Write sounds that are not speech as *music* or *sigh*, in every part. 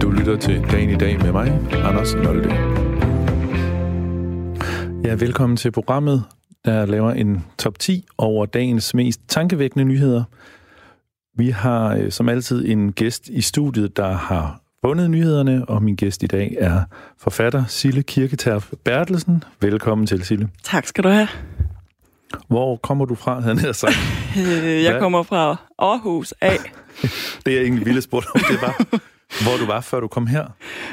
Du lytter til Dagen i dag med mig, Anders Nolde. Ja, velkommen til programmet, der laver en top 10 over dagens mest tankevækkende nyheder. Vi har øh, som altid en gæst i studiet, der har fundet nyhederne, og min gæst i dag er forfatter Sille Kirketerp Bertelsen. Velkommen til, Sille. Tak skal du have. Hvor kommer du fra, havde jeg sagt? *laughs* Jeg kommer fra Aarhus af. *laughs* det jeg egentlig ville spurgt om, det var, hvor du var, før du kom her.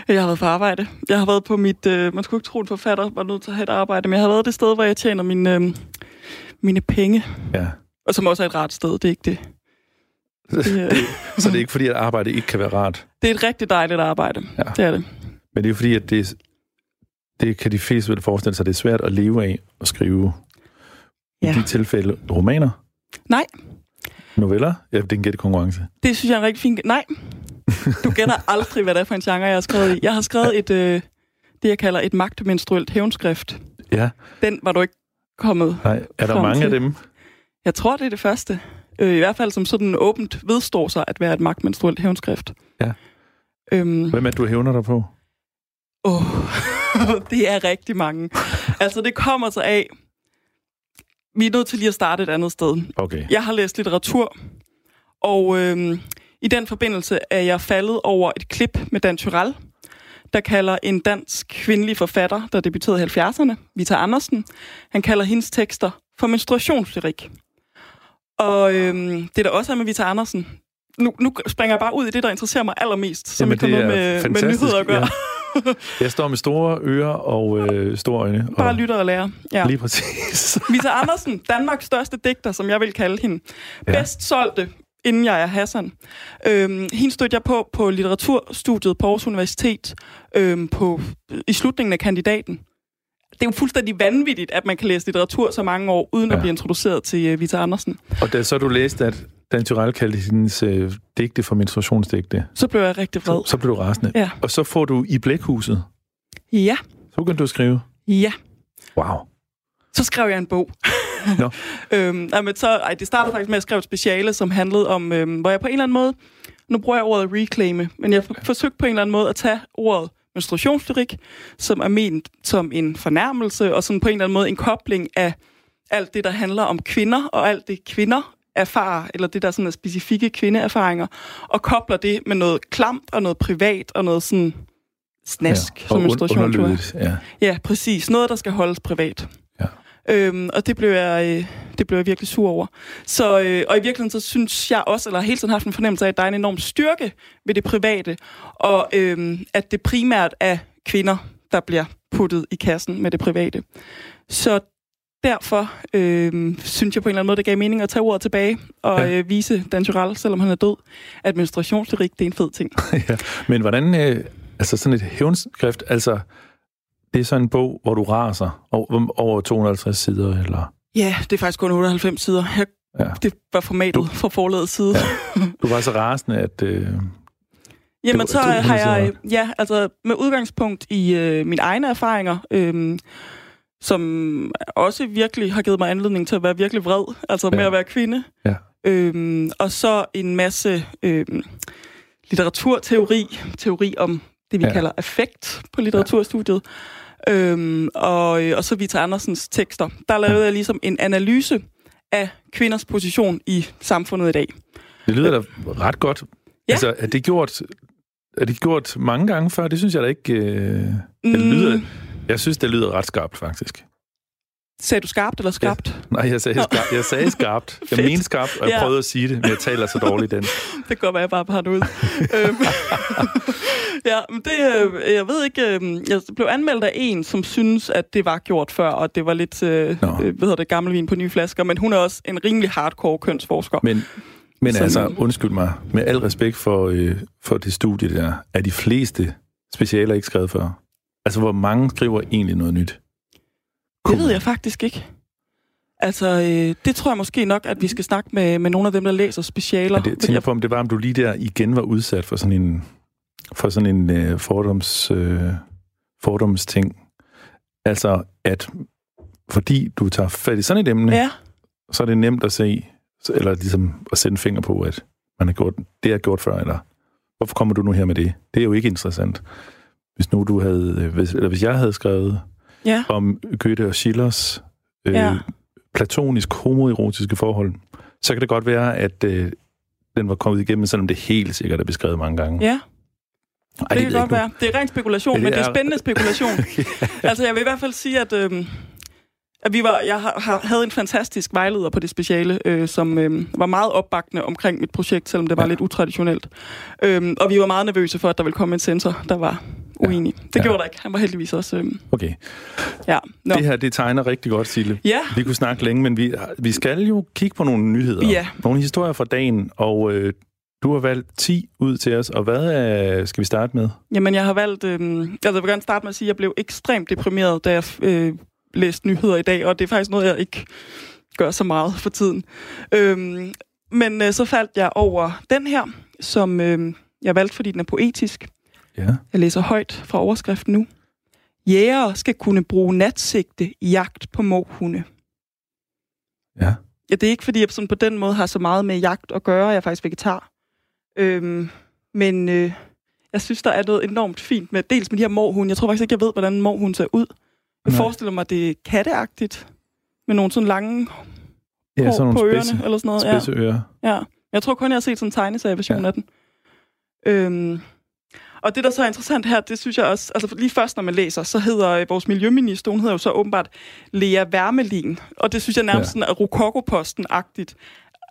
Jeg har været på arbejde. Jeg har været på mit... Øh, man skulle ikke tro, en forfatter var nødt til at have et arbejde, men jeg har været det sted, hvor jeg tjener mine, øh, mine penge. Ja. Og som også er et rart sted, det er ikke det. *laughs* så det er ikke fordi, at arbejde ikke kan være rart? Det er et rigtig dejligt arbejde. Ja. Det er det. Men det er fordi, at det, det kan de fleste vel forestille sig, det er svært at leve af og skrive ja. i de tilfælde romaner? Nej. Noveller? Ja, det er en gættekonkurrence. Det synes jeg er en rigtig fin... Nej. Du gætter aldrig, hvad det er for en genre, jeg har skrevet i. Jeg har skrevet et, øh, det, jeg kalder et magtmenstruelt hævnskrift. Ja. Den var du ikke kommet Nej, er der mange til. af dem? Jeg tror, det er det første. Øh, I hvert fald som sådan åbent vedstår sig at være et magtmenstruelt hævnskrift. Ja. Øhm, Hvem er det, du hævner dig på? Åh, oh, *laughs* det er rigtig mange. altså, det kommer så af... Vi er nødt til lige at starte et andet sted. Okay. Jeg har læst litteratur, og øhm, i den forbindelse er jeg faldet over et klip med Dan Tyrell, der kalder en dansk kvindelig forfatter, der debuterede i 70'erne, Vita Andersen, han kalder hendes tekster for menstruationslyrik. Og øhm, det der også er med Vita Andersen, nu, nu springer jeg bare ud i det, der interesserer mig allermest, som Jamen, ikke har noget med, med nyheder at gøre. Ja. *laughs* *laughs* Jeg står med store ører og øh, store øjne. Bare og... lytter og lærer. Ja. Lige præcis. *laughs* Vita Andersen, Danmarks største digter, som jeg vil kalde hende. Ja. Bedst solgte inden jeg er Hassan. Øhm, hende stødte jeg på på litteraturstudiet på Aarhus Universitet øhm, på, i slutningen af kandidaten. Det er jo fuldstændig vanvittigt, at man kan læse litteratur så mange år, uden ja. at blive introduceret til uh, Vita Andersen. Og da så du læste, at Dan Tyrell kaldte hendes øh, digte for menstruationsdigte. Så blev jeg rigtig vred. Så, så blev du rasende. Ja. Og så får du i blækhuset. Ja. Så begyndte du at skrive. Ja. Wow. Så skrev jeg en bog. *laughs* Nå. øhm, men så, ej, det startede faktisk med, at jeg skrev et speciale, som handlede om, øhm, hvor jeg på en eller anden måde, nu bruger jeg ordet reclaime, men jeg forsøgte på en eller anden måde at tage ordet menstruationslyrik, som er ment som en fornærmelse, og sådan på en eller anden måde en kobling af alt det, der handler om kvinder, og alt det kvinder erfarer, eller det der sådan er specifikke kvindeerfaringer, og kobler det med noget klamt og noget privat og noget sådan snask, ja, som menstruation. Ja. ja, præcis. Noget, der skal holdes privat. Øhm, og det blev, jeg, øh, det blev jeg virkelig sur over. Så, øh, og i virkeligheden så synes jeg også, eller helt tiden haft en fornemmelse af, at der er en enorm styrke ved det private, og øh, at det primært er kvinder, der bliver puttet i kassen med det private. Så derfor øh, synes jeg på en eller anden måde, det gav mening at tage ordet tilbage og ja. øh, vise Dan Tyrell, selvom han er død, at menstruationslyrik, det er en fed ting. *laughs* ja, men hvordan, øh, altså sådan et hævnskrift, altså det er sådan en bog, hvor du raser over 250 sider, eller? Ja, det er faktisk kun 98 sider. Jeg, ja. Det var formatet du, fra forladets side. Ja. Du var så rasende, at... Øh, Jamen, så har jeg... Ja, altså med udgangspunkt i øh, mine egne erfaringer, øh, som også virkelig har givet mig anledning til at være virkelig vred, altså ja. med at være kvinde. Ja. Øh, og så en masse øh, litteraturteori, teori om det, vi ja. kalder affekt på litteraturstudiet. Ja øhm, og, og så Vita Andersens tekster. Der lavede jeg ligesom en analyse af kvinders position i samfundet i dag. Det lyder da ret godt. Ja. Altså, er det gjort, er det gjort mange gange før? Det synes jeg da ikke... Øh, det lyder, mm. Jeg synes, det lyder ret skarpt, faktisk. Sagde du skarpt eller skarpt? Ja, nej, jeg sagde, skarpt. jeg sagde skarpt. *laughs* Jeg mente skarpt, og jeg ja. prøvede at sige det, men jeg taler så dårligt den. *laughs* det kan godt være, jeg bare har det ud. *laughs* Øhm, ja, men det, øh, jeg ved ikke, øh, jeg blev anmeldt af en, som synes, at det var gjort før, og det var lidt, øh, hvad hedder det, gammel vin på nye flasker, men hun er også en rimelig hardcore kønsforsker. Men, men Sådan, altså, undskyld mig, med al respekt for, øh, for det studie der, er de fleste specialer ikke skrevet før? Altså, hvor mange skriver egentlig noget nyt? Det ved jeg faktisk ikke. Altså, øh, det tror jeg måske nok, at vi skal snakke med, med nogle af dem, der læser specialer. Ja, det, tænker jeg på, om det var, om du lige der igen var udsat for sådan en, for sådan en øh, fordoms, øh, fordomsting. Altså, at fordi du tager fat i sådan et emne, ja. så er det nemt at se eller ligesom at sætte en finger på, at man har gjort, det har gjort før, eller hvorfor kommer du nu her med det? Det er jo ikke interessant. Hvis nu du havde, øh, hvis, eller hvis jeg havde skrevet Ja. om Goethe og Schillers øh, Ja. platonisk homoerotiske forhold, så kan det godt være, at øh, den var kommet igennem, selvom det helt sikkert er beskrevet mange gange. Ja, Ej, det ved kan godt nu. være. Det er ren spekulation, Ja, det men det er er- spændende spekulation. *laughs* altså, jeg vil i hvert fald sige, at, øhm, at vi var, jeg har, havde en fantastisk vejleder på det speciale, øh, som øh, var meget opbakende omkring mit projekt, selvom det var Ja. ja. lidt utraditionelt. Øhm, og vi var meget nervøse for, at der ville komme en sensor, der var uenig. Det Ja. gjorde der ikke. Han var heldigvis også... Øhm, Okay, ja. Nå. det her, det tegner rigtig godt, Sille. Ja, Vi kunne snakke længe, men vi, vi skal jo kigge på nogle nyheder. Ja. Nogle historier fra dagen, og øh, du har valgt 10 ud til os, og hvad øh, skal vi starte med? Jamen, jeg har valgt... Øh, altså, jeg vil gerne starte med at sige, at jeg blev ekstremt deprimeret, da jeg øh, læste nyheder i dag, og det er faktisk noget, jeg ikke gør så meget for tiden. Øhm, men øh, så faldt jeg over den her, som øh, jeg valgte, fordi den er poetisk. Ja. Jeg læser højt fra overskriften nu. Jægere skal kunne bruge natsigte i jagt på måhunde. Ja. Ja, det er ikke, fordi jeg sådan på den måde har så meget med jagt at gøre. Jeg er faktisk vegetar. Øhm, men øh, jeg synes, der er noget enormt fint med, dels med de her morhunde. Jeg tror faktisk ikke, jeg ved, hvordan en morhund ser ud. Jeg Nej. forestiller mig, det er katteagtigt. Med nogle sådan lange Ja, sådan på nogle ørerne, spidse, eller sådan noget. spidse ører. Ja, ja. Jeg tror kun, jeg har set sådan en tegneserieversion ja. af den. Øhm, og det, der så er interessant her, det synes jeg også, altså lige først, når man læser, så hedder øh, vores miljøminister, hun hedder jo så åbenbart Lea Wermelin, og det synes jeg nærmest Ja. sådan er Rokokoposten-agtigt.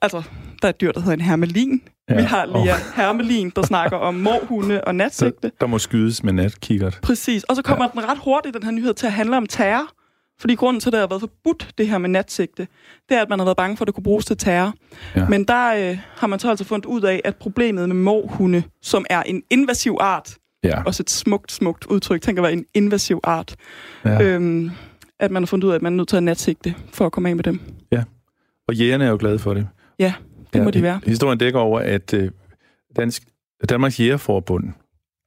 Altså, der er et dyr, der hedder en hermelin. Ja. Vi har Lea og Hermelin, der snakker om morhunde og *laughs* natsigte. der må skydes med natkikkert. Præcis. Og så kommer ja. den ret hurtigt, den her nyhed, til at handle om terror. Fordi grunden til, at det har været forbudt, det her med natsigte, det er, at man har været bange for, at det kunne bruges til terror. Ja. Ja. Men der øh, har man så altså fundet ud af, at problemet med morhunde, som er en invasiv art, Ja. også et smukt, smukt udtryk, tænker at være en invasiv art, ja. ja. øhm, at man har fundet ud af, at man er nødt til at natsigte for at komme af med dem. Og jægerne er jo glade for det. Ja, det må de være. Historien dækker over, at øh, Dansk, Danmarks Jægerforbund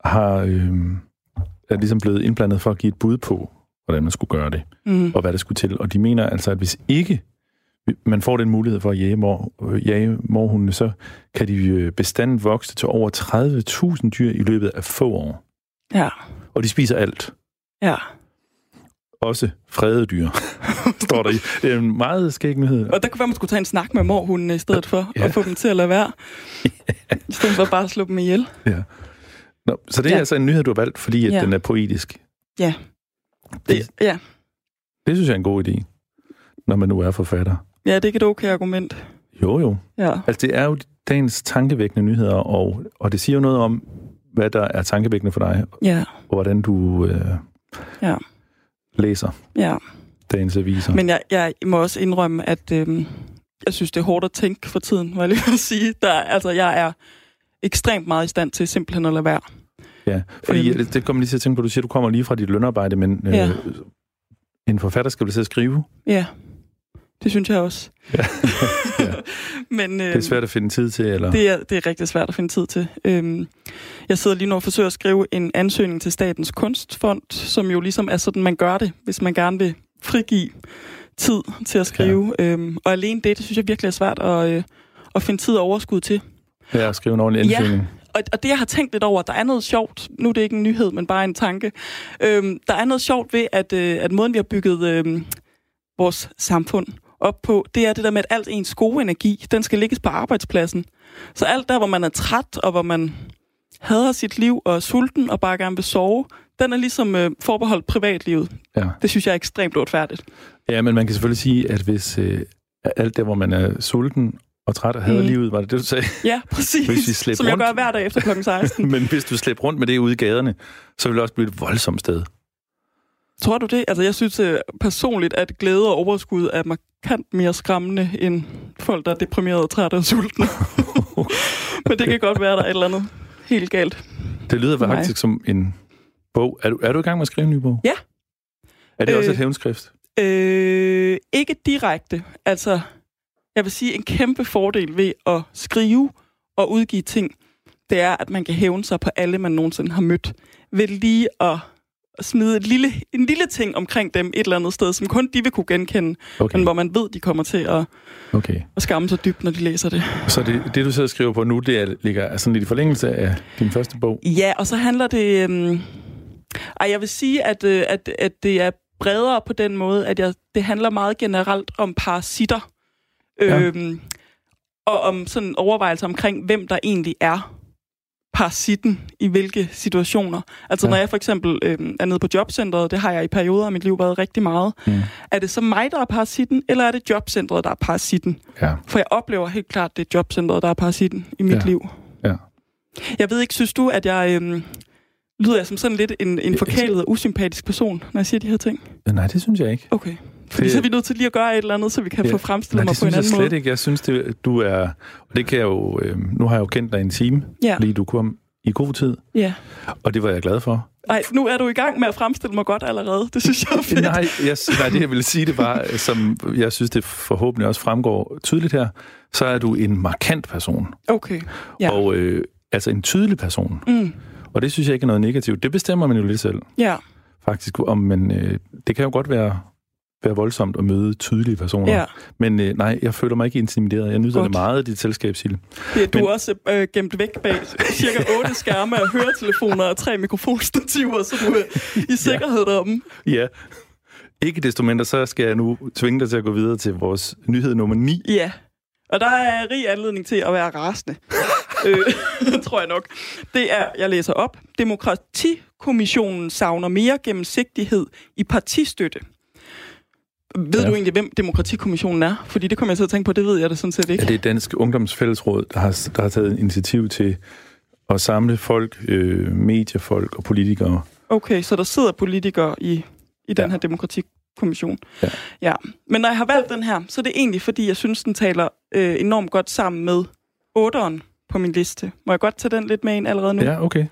har, øh, er ligesom blevet indblandet for at give et bud på, hvordan man skulle gøre det, Mm. og hvad der skulle til. Og de mener altså, at hvis ikke man får den mulighed for at jage, mor, jage morhundene, så kan de øh, bestandet vokse til over 30.000 dyr i løbet af få år. Ja, Og de spiser alt. ja. Også fredede dyr, *laughs* står der i. Det er en meget skæg nyhed. Og der kunne være, man skulle tage en snak med morhundene i stedet for, Ja. ja. og få dem til at lade være. *laughs* I stedet for bare at slå dem ihjel. Ja. Nå, så det er Ja. altså en nyhed, du har valgt, fordi at Ja. den er poetisk. Ja. Det, ja. det synes jeg er en god idé, når man nu er forfatter. ja, det er ikke et okay argument. Jo, jo. Ja. Altså, det er jo dagens tankevækkende nyheder, og, og det siger jo noget om, hvad der er tankevækkende for dig, Ja, og hvordan du øh, Ja. læser ja. dagens aviser. Men jeg, jeg må også indrømme, at øhm, jeg synes, det er hårdt at tænke for tiden, var jeg lige *laughs* sige. Der, altså, jeg er ekstremt meget i stand til simpelthen at lade være. Ja, fordi Øhm. det, kommer lige til at tænke på, du siger, du kommer lige fra dit lønarbejde, men øh, Ja. en forfatter skal vel til at skrive. Ja, det synes jeg også. Ja. *laughs* Ja. Men, øhm, Det er svært at finde tid til, eller? Det er, det er rigtig svært at finde tid til. Øhm, jeg sidder lige nu og forsøger at skrive en ansøgning til Statens Kunstfond, som jo ligesom er sådan, man gør det, hvis man gerne vil frigive tid til at skrive. Ja. Øhm, og alene det, det synes jeg virkelig er svært at, øh, at finde tid og overskud til. Ja, at skrive en ordentlig Ja. Og, og det, jeg har tænkt lidt over, der er noget sjovt. Nu er det ikke en nyhed, men bare en tanke. Øhm, der er noget sjovt ved, at, øh, at måden, vi har bygget øh, vores samfund op på, det er det der med, at alt ens gode energi, den skal ligges på arbejdspladsen. Så alt der, hvor man er træt, og hvor man hader sit liv og er sulten og bare gerne vil sove, den er ligesom øh, forbeholdt privatlivet. Ja. Det synes jeg er ekstremt uretfærdigt. ja, men man kan selvfølgelig sige, at hvis øh, alt det, hvor man er sulten og træt og hader Mm. livet, var det det, du sagde? Ja, præcis. Hvis vi slipper Som jeg rundt. gør hver dag efter kl. 16. *laughs* men hvis du slæber rundt med det ude i gaderne, så vil det også blive et voldsomt sted. Tror du det? Altså, jeg synes øh, personligt, at glæde og overskud er markant mere skræmmende end folk, der er deprimerede, trætte og sultne. *laughs* *laughs* Men det kan godt være, der er et eller andet helt galt. Det lyder faktisk som en bog. Er du, er du i gang med at skrive en ny bog? Ja. Er det også Øh, et hævnskrift? Øh, ikke direkte. Altså, jeg vil sige, en kæmpe fordel ved at skrive og udgive ting, det er, at man kan hævne sig på alle, man nogensinde har mødt. Ved lige at smide et lille, en lille ting omkring dem et eller andet sted, som kun de vil kunne genkende, okay. men hvor man ved, de kommer til at, okay. at skamme sig dybt, når de læser det. Så det, det du sidder og skriver på nu, det er, ligger sådan lidt i forlængelse af din første bog? Ja, og så handler det... Øhm, ej, jeg vil sige, at, øh, at, at det er bredere på den måde, at jeg, det handler meget generelt om parasitter. Ja. Øhm, og om sådan overvejelser omkring, hvem der egentlig er parasitten i hvilke situationer. Altså ja. når jeg for eksempel øh, er nede på jobcentret, det har jeg i perioder af mit liv været rigtig meget, mm. er det så mig, der er parasitten, eller er det jobcentret, der er parasitten? Ja. For jeg oplever helt klart, det er jobcentret, der er parasitten i mit ja. liv. Ja. Jeg ved ikke, synes du, at jeg... Øh, lyder jeg som sådan lidt en, en forkælet og usympatisk person, når jeg siger de her ting? Nej, det synes jeg ikke. Okay. Fordi så er vi nødt til lige at gøre et eller andet, så vi kan ja. få fremstillet mig på en anden måde. det synes slet ikke. Jeg synes, det, du er... Og det kan jeg jo... Øh, nu har jeg jo kendt dig en time, ja. fordi du kom i god tid. Ja. Og det var jeg glad for. Nej, nu er du i gang med at fremstille mig godt allerede. Det synes jeg er fedt. nej, jeg, nej, det jeg ville sige, det var, som jeg synes, det forhåbentlig også fremgår tydeligt her, så er du en markant person. Okay, ja. Og øh, altså en tydelig person. Mm. Og det synes jeg ikke er noget negativt. Det bestemmer man jo lidt selv. Ja. Faktisk, om man, øh, det kan jo godt være være voldsomt at møde tydelige personer. Ja. Men øh, nej, jeg føler mig ikke intimideret. Jeg nyder Godt. det meget af dit selskab, Sille. Er du Men... også øh, gemt væk bag *laughs* cirka otte skærme og høretelefoner og tre mikrofonstativer, så du er i sikkerhed ja. Ja. Ikke desto mindre, så skal jeg nu tvinge dig til at gå videre til vores nyhed nummer 9. Ja. Og der er rig anledning til at være rasende. *laughs* øh, *laughs* tror jeg nok. Det er, jeg læser op. Demokratikommissionen savner mere gennemsigtighed i partistøtte. Ved ja. du egentlig, hvem Demokratikommissionen er? Fordi det kommer jeg til at tænke på, det ved jeg det sådan set ikke. Ja, det er Dansk Ungdomsfællesråd, der har, der har taget initiativ til at samle folk, øh, mediefolk og politikere. Okay, så der sidder politikere i, i den ja. her demokratikommission. Ja. ja. Men når jeg har valgt den her, så er det egentlig, fordi jeg synes, den taler øh, enormt godt sammen med otteren på min liste. Må jeg godt tage den lidt med ind allerede nu? Ja, okay.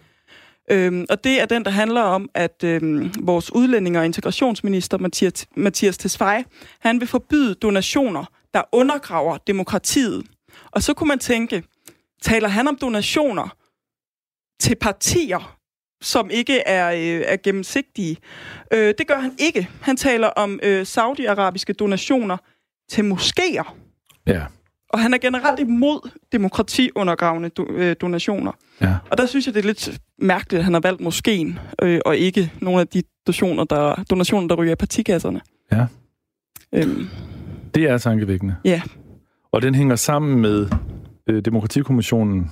Øhm, og det er den, der handler om, at øhm, vores udlænding- og integrationsminister, Mathias, Mathias Tesfaye, han vil forbyde donationer, der undergraver demokratiet. Og så kunne man tænke, taler han om donationer til partier, som ikke er, øh, er gennemsigtige? Øh, det gør han ikke. Han taler om øh, saudiarabiske donationer til moskéer. Ja. Og han er generelt imod demokratiundergravende do, øh, donationer. Ja. Og der synes jeg, det er lidt mærkeligt, at han har valgt moskeen, øh, og ikke nogle af de donationer, der, donationer, der ryger i partikasserne. Ja. Øhm. Det er tankevækkende. Ja. Og den hænger sammen med øh, Demokratikommissionen.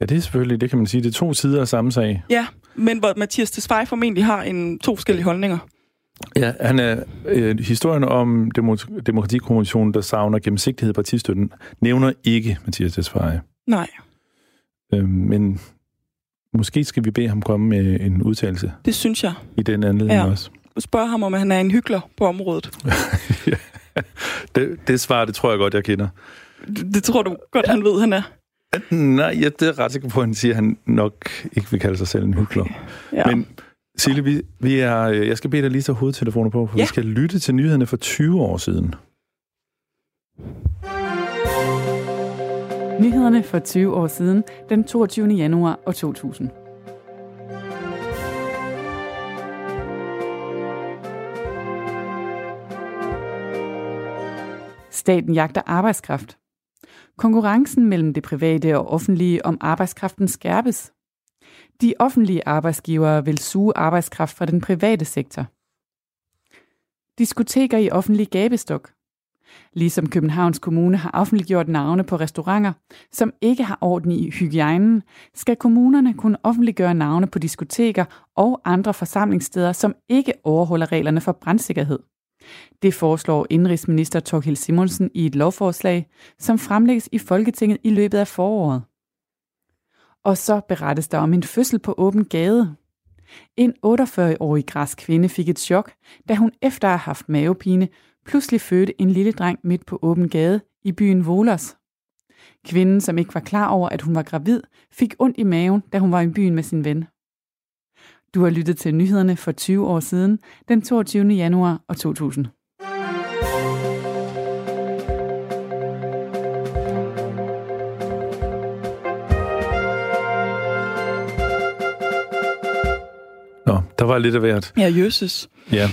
Ja, det er selvfølgelig, det kan man sige, det er to sider af samme sag. Ja, men hvor Mathias Tesfaye formentlig har en to forskellige holdninger. Ja, han er øh, historien om Demok- Demokratikommissionen, der savner gennemsigtighed i partistøtten, nævner ikke Mathias Tesfaye. Nej. Øh, men måske skal vi bede ham komme med en udtalelse. Det synes jeg. I den anledning ja. også. Spørg ham, om han er en hyggelig på området. *laughs* ja. det, det svar, det tror jeg godt, jeg kender. Det, det tror du godt, han ved, han er? Nej, ja, det er ret sikker på, at han siger, at han nok ikke vil kalde sig selv en hyggelig. Okay. Ja. Men Sille, vi, vi er, øh, jeg skal bede dig lige tage hovedtelefoner på, for ja. vi skal lytte til nyhederne for 20 år siden. Nyhederne for 20 år siden, den 22. januar 2000. Staten jagter arbejdskraft. Konkurrencen mellem det private og offentlige om arbejdskraften skærpes. De offentlige arbejdsgivere vil suge arbejdskraft fra den private sektor. Diskoteker i offentlig gabestok. Ligesom Københavns Kommune har offentliggjort navne på restauranter, som ikke har orden i hygiejnen, skal kommunerne kunne offentliggøre navne på diskoteker og andre forsamlingssteder, som ikke overholder reglerne for brandsikkerhed. Det foreslår indrigsminister Torkild Simonsen i et lovforslag, som fremlægges i Folketinget i løbet af foråret. Og så berettes der om en fødsel på åben gade. En 48-årig græsk kvinde fik et chok, da hun efter at have haft mavepine, pludselig fødte en lille dreng midt på åben gade i byen Volos. Kvinden, som ikke var klar over, at hun var gravid, fik ondt i maven, da hun var i byen med sin ven. Du har lyttet til nyhederne for 20 år siden, den 22. januar 2000. Nå, der var lidt af hvert. Ja, jøsses. Ja.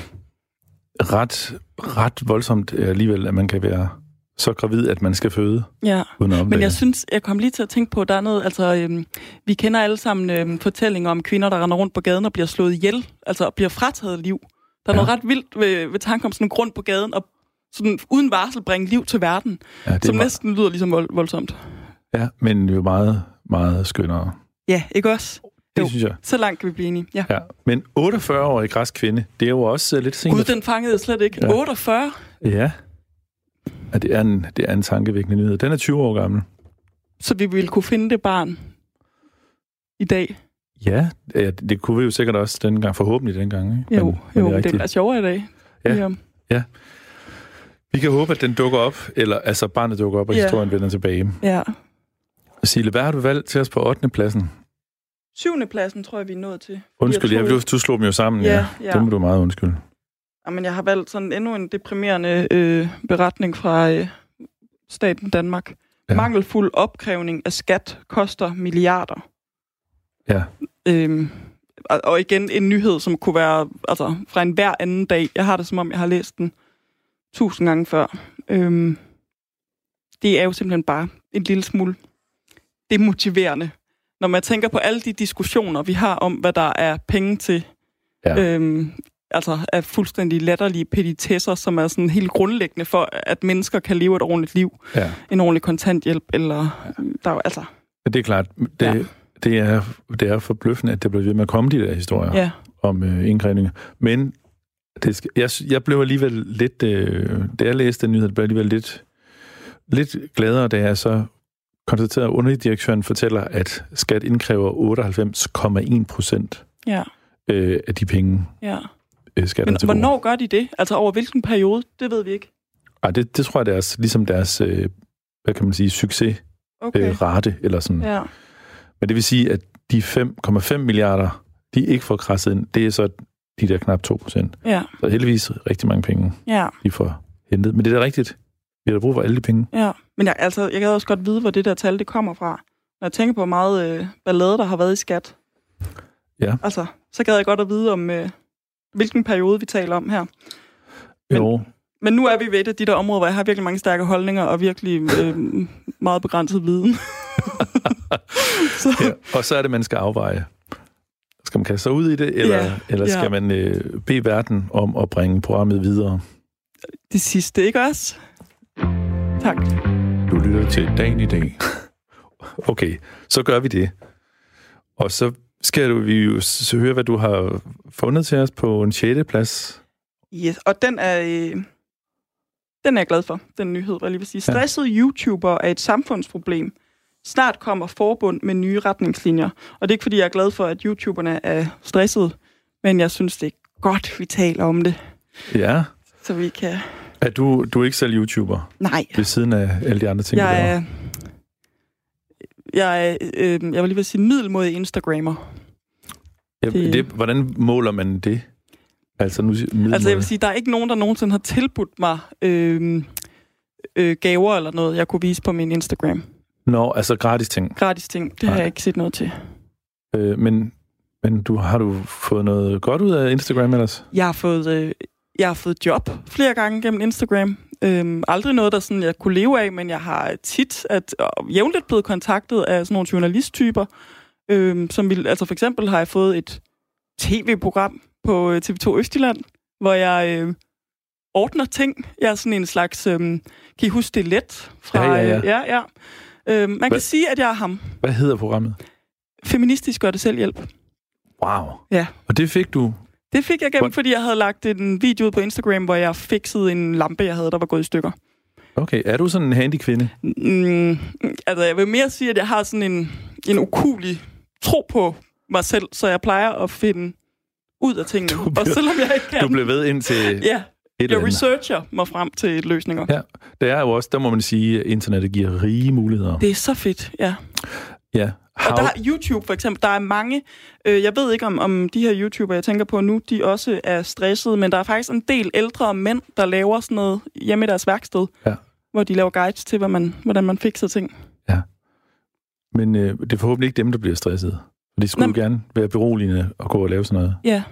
Ret, ret voldsomt alligevel, at man kan være så gravid, at man skal føde. Ja, men jeg synes, jeg kom lige til at tænke på, der er noget, altså, øhm, vi kender alle sammen øhm, fortællinger om kvinder, der render rundt på gaden og bliver slået ihjel, altså og bliver frataget liv. Der er Ja. noget ret vildt ved, ved tanken om sådan en grund på gaden, og sådan uden varsel bringe liv til verden, ja, det som er, næsten lyder ligesom vold, voldsomt. ja, men jo meget, meget skønnere. Ja, ikke også? Det Jo. synes jeg. Så langt kan vi blive enige. Ja. Ja. Men 48-årig græsk kvinde, det er jo også uh, lidt sent. Gud, den fangede jeg slet ikke. Ja. Ja. 48? Ja. ja det, er en, det er en tankevækkende nyhed. Den er 20 år gammel. Så vi ville kunne finde det barn i dag. Ja, ja det kunne vi jo sikkert også dengang, forhåbentlig dengang. Ikke? Jo, Men- men jo, er det, det er sjovere i dag. Ja. Ja. Vi kan håbe, at den dukker op, eller altså barnet dukker op, og Ja. historien vender tilbage. ja. Sille, hvad har du valgt til os på 8. pladsen? Syvende pladsen tror jeg, vi er nået til. Undskyld, Jeg ja, du, du slog dem jo sammen. Ja, ja. Det må du meget undskylde. Jamen, jeg har valgt sådan endnu en deprimerende øh, beretning fra øh, staten Danmark. Ja. Ja. Mangelfuld opkrævning af skat koster milliarder. Ja. Øhm, og, og igen en nyhed, som kunne være altså, fra en hver anden dag. Jeg har det som om, jeg har læst den tusind gange før. Øhm, det er jo simpelthen bare en lille smule demotiverende. Når man tænker på alle de diskussioner, vi har om, hvad der er penge til, Ja. øhm, altså af fuldstændig latterlige petitesser, som er sådan helt grundlæggende for, at mennesker kan leve et ordentligt liv. ja. En ordentlig kontanthjælp, eller der er altså, Det er klart. Det, Ja. det, er, det er forbløffende, at der bliver ved med at komme de der historier ja, om øh, indgrævninger. Men det skal, jeg, jeg blev alligevel lidt, øh, da jeg læste den nyhed, blev alligevel lidt, lidt gladere, da jeg så konstaterede, at underdirektøren fortæller, at skat indkræver 98,1 procent ja, øh, af de penge, ja. øh, skatter Men til hvornår gør de det? Altså over hvilken periode? Det ved vi ikke. Ej, det, det tror jeg, er deres, ligesom deres, øh, hvad kan man sige, succesrate, Okay. øh, rate, eller sådan. Ja, Men det vil sige, at de 5,5 milliarder, de ikke får krasset ind, det er så de der knap 2 procent. ja, Så heldigvis rigtig mange penge, ja, de får hentet. Men det er da rigtigt. Vi har da brug for alle de penge. ja. Men jeg, altså, jeg kan også godt vide, hvor det der tal det kommer fra. Når jeg tænker på, hvor meget øh, ballade, der har været i skat. Ja. Altså, så gad jeg godt at vide om, øh, hvilken periode vi taler om her. Men- Jo, Men nu er vi ved et af de der områder, hvor jeg har virkelig mange stærke holdninger og virkelig øh, meget begrænset viden. *laughs* så, ja. Og så er det, man skal afveje. Skal man kaste sig ud i det, eller, Ja, eller skal ja. man øh, bede verden om at bringe programmet videre? det sidste, ikke også? Tak. Lytter til dagen i dag. *laughs* Okay, så gør vi det. Og så skal du, vi jo høre, hvad du har fundet til os på en 6. plads. Yes, og den er, øh, den er jeg glad for, den nyhed, var jeg lige vil sige. Ja. Stressede YouTuber er et samfundsproblem. Snart kommer forbund med nye retningslinjer. Og det er ikke, fordi jeg er glad for, at YouTuberne er stressede, men jeg synes, det er godt, vi taler om det, Ja. så vi kan... Er du, du er ikke selv YouTuber, Nej, ved siden af alle de andre ting, du jeg laver? er... Jeg øh, jeg vil lige vil sige, middelmodig Instagrammer. Ja, det- det, hvordan måler man det? Altså, nu, middelmåde. Altså jeg vil sige, der er ikke nogen, der nogensinde har tilbudt mig øh, øh, gaver eller noget, jeg kunne vise på min Instagram. Nå, altså gratis ting. Gratis ting, det Nej. har jeg ikke set noget til. Øh, men men du, har du fået noget godt ud af Instagram ellers? Jeg har fået, øh, jeg har fået job flere gange gennem Instagram. Øhm, aldrig noget, der sådan, jeg kunne leve af, men jeg har tit at, og jævnligt blevet kontaktet af sådan nogle journalisttyper. Øhm, som vil, altså for eksempel har jeg fået et tv-program på øh, TV2 Østjylland, hvor jeg øh, ordner ting. Jeg er sådan en slags... Øh, kan I huske det let? Fra, Ja, ja, ja. Øh, ja, ja. Øh, man Hvad- kan sige, at jeg er ham. Hvad hedder programmet? Feministisk gør det selv hjælp. Wow. Ja. Og det fik du? Det fik jeg gennem, fordi jeg havde lagt en video ud på Instagram, hvor jeg fikset en lampe, jeg havde, der var gået i stykker. Okay, er du sådan en handy kvinde? Mm, altså, jeg vil mere sige, at jeg har sådan en, en ukulig tro på mig selv, så jeg plejer at finde ud af tingene. Du bliver- og selvom jeg ikke kan, Du blev ved ind til *laughs* et ja, eller jeg researcher mig frem til løsninger. Ja. Det er jo også, der må man sige, at internettet giver rige muligheder. Det er så fedt, ja. Ja. Og der er YouTube for eksempel, der er mange, øh, jeg ved ikke om, om de her YouTubere, jeg tænker på nu, de også er stressede, men der er faktisk en del ældre mænd, der laver sådan noget hjemme i deres værksted, Ja. hvor de laver guides til, hvad man, hvordan man fikser ting. Men øh, det er forhåbentlig ikke dem, der bliver stresset. Og det skulle Nå, gerne være beroligende at gå og lave sådan noget. Ja,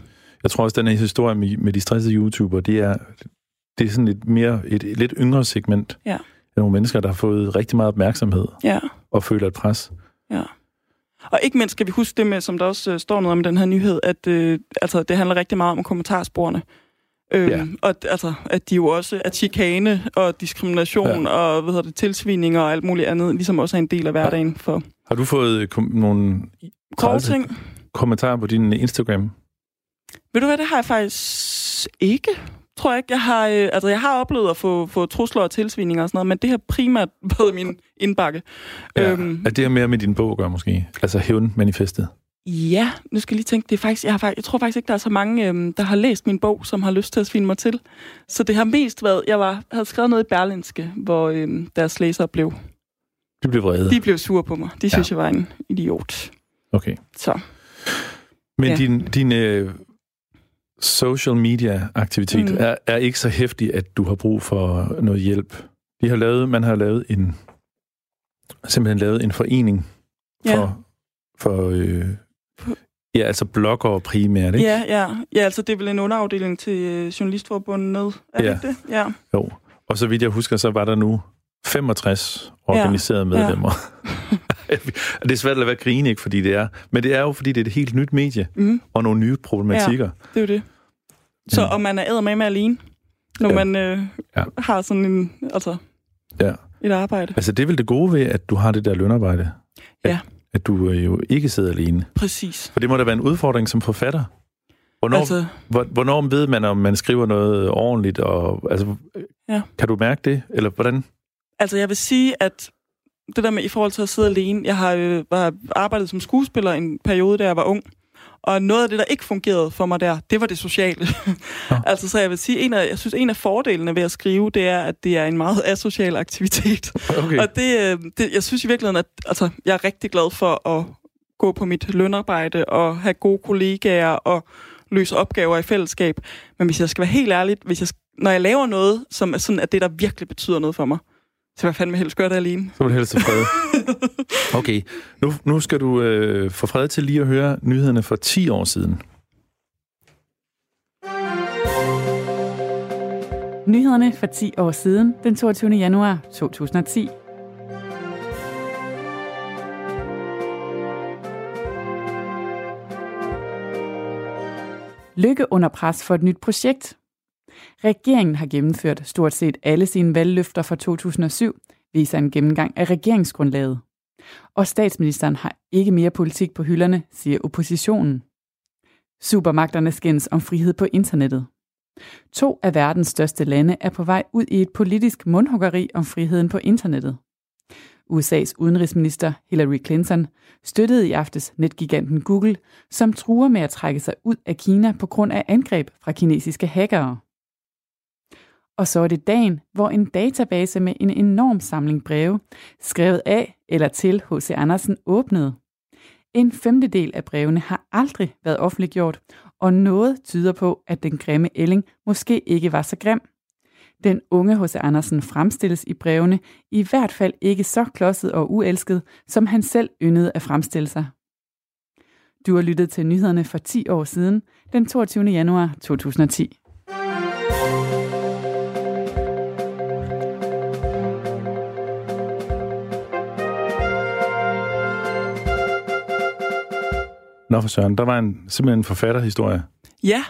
Jeg tror også, den her historie med, med de stressede YouTuber, det er, det er sådan et mere, et, et lidt yngre segment. Ja. af Nogle mennesker, der har fået rigtig meget opmærksomhed ja, og føler et pres. Ja. Og ikke mindst skal vi huske det med, som der også øh, står noget om i den her nyhed, at øh, altså, det handler rigtig meget om kommentarsporene. Øhm, Ja. Og altså, at de jo også, at chikane og diskrimination Ja. og hvad hedder det, tilsvining og alt muligt andet, ligesom også er en del af hverdagen for Har du fået kom, nogle ting. kommentarer på din Instagram? Ved du hvad, det har jeg faktisk ikke, tror jeg ikke. Jeg har, øh, altså, jeg har oplevet at få, få trusler og tilsvininger og sådan noget, men det har primært *laughs* været min indbakke. Ja. Øhm, Er det mere med din bog at gøre måske? Altså hævn-manifestet? ja, nu skal jeg lige tænke, det er faktisk, jeg, har jeg tror faktisk ikke, der er så mange, øhm, der har læst min bog, som har lyst til at svine mig til. Så det har mest været, jeg var, havde skrevet noget i Berlinske, hvor øhm, deres læsere blev, Du blev vrede. de blev sure på mig. De synes, Ja. jeg var en idiot. Okay. Så Men Ja. din, din øh, social media aktivitet Mm. er, er ikke så hæftig, at du har brug for noget hjælp. De har lavet, man har lavet en simpelthen lavet en forening Ja. for, for øh, ja, altså bloggere primært, ikke? ja, ja, ja, altså det er vel en underafdeling til øh, Journalistforbundet, er det Ja. ikke det? Ja. Jo. Og så vidt jeg husker, så var der nu 65 organiserede Ja. medlemmer. *laughs* *laughs* det er svært at lade være grine, ikke, fordi det er. Men det er jo, fordi det er et helt nyt medie, Mm. og nogle nye problematikker. Det er jo det. Så Ja. om man er med med alene, når Ja. man øh, Ja. har sådan en, altså, Ja. et arbejde. Altså, det er vel det gode ved, at du har det der lønarbejde. At, Ja. At du øh, jo ikke sidder alene. Præcis. For det må da være en udfordring som forfatter. Hvornår, altså, hvor, hvornår ved man, om man skriver noget ordentligt? Og, altså, Ja. Kan du mærke det? Eller hvordan? altså, jeg vil sige, at det der med i forhold til at sidde alene, jeg har øh, var arbejdet som skuespiller en periode, da jeg var ung. Og noget af det, der ikke fungerede for mig der, det var det sociale. Nå. *laughs* altså, så jeg vil sige, en af, jeg synes, en af fordelene ved at skrive, det er, at det er en meget asocial aktivitet. Okay. Og det, øh, det, jeg synes i virkeligheden, at altså, jeg er rigtig glad for at gå på mit lønarbejde og have gode kollegaer og løse opgaver i fællesskab. Men hvis jeg skal være helt ærlig, hvis jeg, når jeg laver noget, som er sådan, at det, der virkelig betyder noget for mig, så jeg fandme helst gøre det alene. Så vil du helst til fred. *laughs* Okay, nu, nu skal du øh, få fred til lige at høre nyhederne for 10 år siden. Nyhederne for 10 år siden, den 22. januar 2010. Lykke under pres for et nyt projekt. Regeringen har gennemført stort set alle sine valgløfter fra 2007, viser en gennemgang af regeringsgrundlaget. Og statsministeren har ikke mere politik på hylderne, siger oppositionen. Supermagterne skændes om frihed på internettet. To af verdens største lande er på vej ud i et politisk mundhuggeri om friheden på internettet. USA's udenrigsminister Hillary Clinton støttede i aftes netgiganten Google, som truer med at trække sig ud af Kina på grund af angreb fra kinesiske hackere. Og så er det dagen, hvor en database med en enorm samling breve, skrevet af eller til H.C. Andersen, åbnede. En femtedel af brevene har aldrig været offentliggjort, og noget tyder på, at den grimme ælling måske ikke var så grim. Den unge H.C. Andersen fremstilles i brevene i hvert fald ikke så klodset og uelsket, som han selv yndede at fremstille sig. Du har lyttet til nyhederne for 10 år siden, den 22. januar 2010. Nå for søren, der var en, simpelthen en forfatterhistorie. Ja,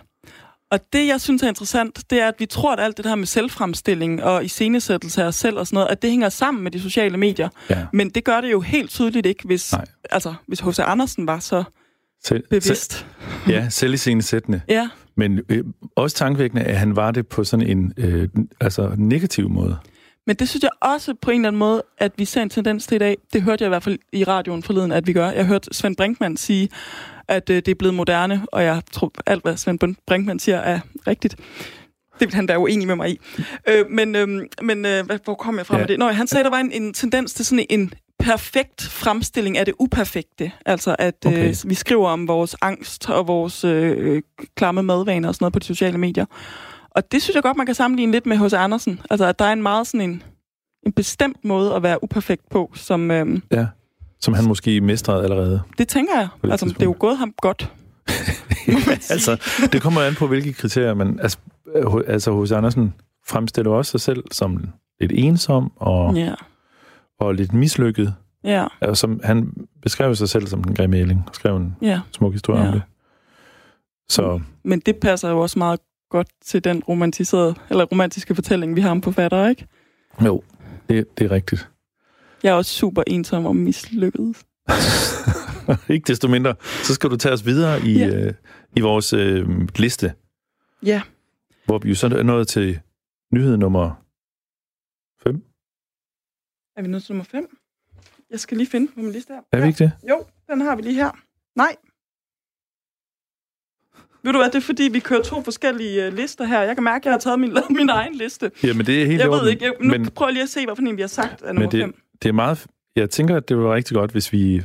og det, jeg synes er interessant, det er, at vi tror, at alt det her med selvfremstilling og iscenesættelse af os selv og sådan noget, at det hænger sammen med de sociale medier. Ja. Men det gør det jo helt tydeligt ikke, hvis, Nej. altså, hvis H.C. Andersen var så Selv, bevidst. Selv, ja, selv i sættende. *laughs* Ja, Men øh, også tankevækkende, at han var det på sådan en øh, altså negativ måde. Men det synes jeg også på en eller anden måde, at vi ser en tendens til i dag. Det hørte jeg i hvert fald i radioen forleden, at vi gør. Jeg hørte Svend Brinkmann sige, at øh, det er blevet moderne, og jeg tror, alt hvad Svend Brinkmann siger er rigtigt. Det vil han da uenig med mig i. Øh, men øh, men øh, hvor kom jeg fra Ja. med det? Nå, han sagde, at der var en, en tendens til sådan en perfekt fremstilling af det uperfekte. Altså, at Okay. øh, vi skriver om vores angst og vores øh, klamme madvaner og sådan noget på de sociale medier. Og det synes jeg godt, man kan sammenligne lidt med H.C. Andersen. Altså, at der er en meget sådan en, en bestemt måde at være uperfekt på, som, øh, Ja. som han måske mestrede allerede. Det tænker jeg. det Altså, det er jo gået ham godt. *laughs* altså, det kommer an på, hvilke kriterier man... Altså, øh, altså hos Andersen fremstiller også sig selv som lidt ensom og, Ja. og lidt mislykket. Ja. Altså, som, han beskrev sig selv som den grimme ælling, og skrev en Ja. smuk historie. Ja. om det. Så Men det passer jo også meget godt til den romantiserede, eller romantiske fortælling, vi har om forfattere, ikke? jo, det, det er rigtigt. Jeg er også super ensom og mislykket. *laughs* Ikke desto mindre, så skal du tage os videre i, Ja. øh, i vores øh, liste, Ja. hvor vi jo så er nået til nyhed nummer 5. Er vi nået til nummer 5? Jeg skal lige finde på min liste her. Er vi ikke det? Jo, den har vi lige her. Nej. Ved du hvad, det er fordi, vi kører to forskellige uh, lister her. Jeg kan mærke, at jeg har taget min, *laughs* min egen liste. Jamen, det er helt Jeg orden, ved ikke, jeg, nu men, prøver jeg lige at se, hvad for en vi har sagt er nummer men 5. det, det er meget... Jeg tænker, at det være rigtig godt, hvis vi